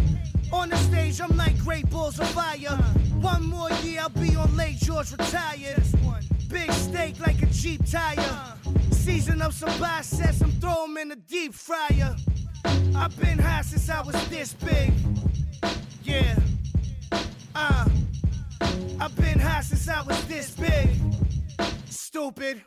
on the stage, I'm like great balls of fire. One more year, I'll be on late George retired. Big steak like a Jeep tire. Season up some biceps, I'm throw 'em in the deep fryer. I've been high since I was this big. Yeah. Uh. I've been high since I was this big. Stupid.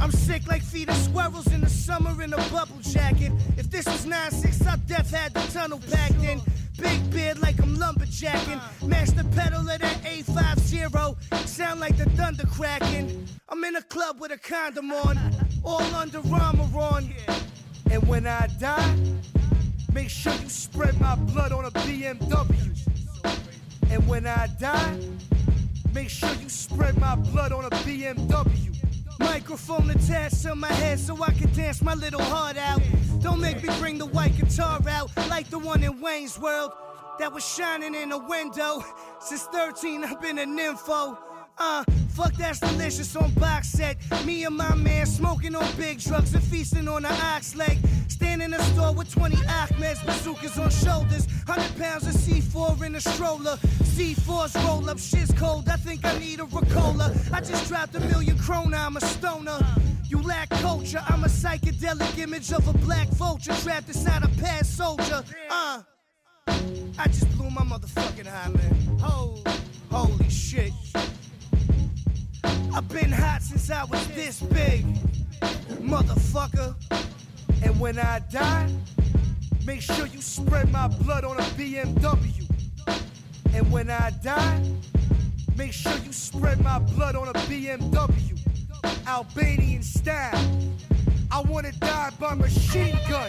I'm sick like of squirrels in the summer in a bubble jacket. If this was 9-6, I death had the tunnel packed in. Big beard like I'm lumberjacking. Mash the pedal of that A50. Sound like the thunder cracking. I'm in a club with a condom on. All under armor on. And when I die, make sure you spread my blood on a BMW. And when I die, make sure you spread my blood on a BMW. Microphone attached to my head so I can dance my little heart out. Don't make me bring the white guitar out like the one in Wayne's World that was shining in a window. Since 13, I've been a nympho. Uh, fuck that's delicious on box set. Me and my man smoking on big drugs and feasting on the ox leg. Stand in a store with 20 Ahmeds, bazookas on shoulders. 100 pounds of C4 in a stroller. C4's roll up, shit's cold. I think I need a Ricola. I just dropped a million krona, I'm a stoner. You lack culture, I'm a psychedelic image of a black vulture trapped inside a past soldier. Uh, I just blew my motherfucking high, man. Oh, holy shit. I've been hot since I was this big, motherfucker. And when I die, make sure you spread my blood on a BMW. And when I die, make sure you spread my blood on a BMW. Albanian style. I wanna die by machine gun.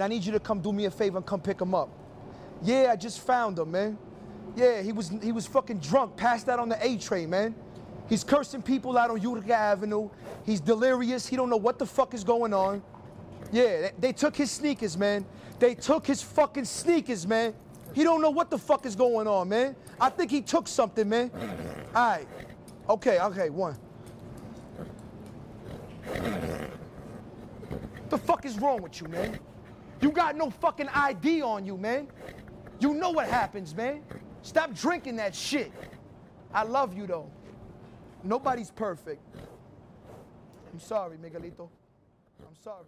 I need you to come do me a favor and come pick him up. Yeah, I just found him, man. Yeah, he was he was fucking drunk, passed out on the A train, man. He's cursing people out on Utica Avenue. He's delirious. He don't know what the fuck is going on. Yeah, they, they took his sneakers, man. They took his fucking sneakers, man. He don't know what the fuck is going on, man. I think he took something, man. All right. Okay, okay, one. The fuck is wrong with you, man? You got no fucking ID on you, man. You know what happens, man. Stop drinking that shit. I love you, though. Nobody's perfect. I'm sorry, Miguelito. I'm sorry.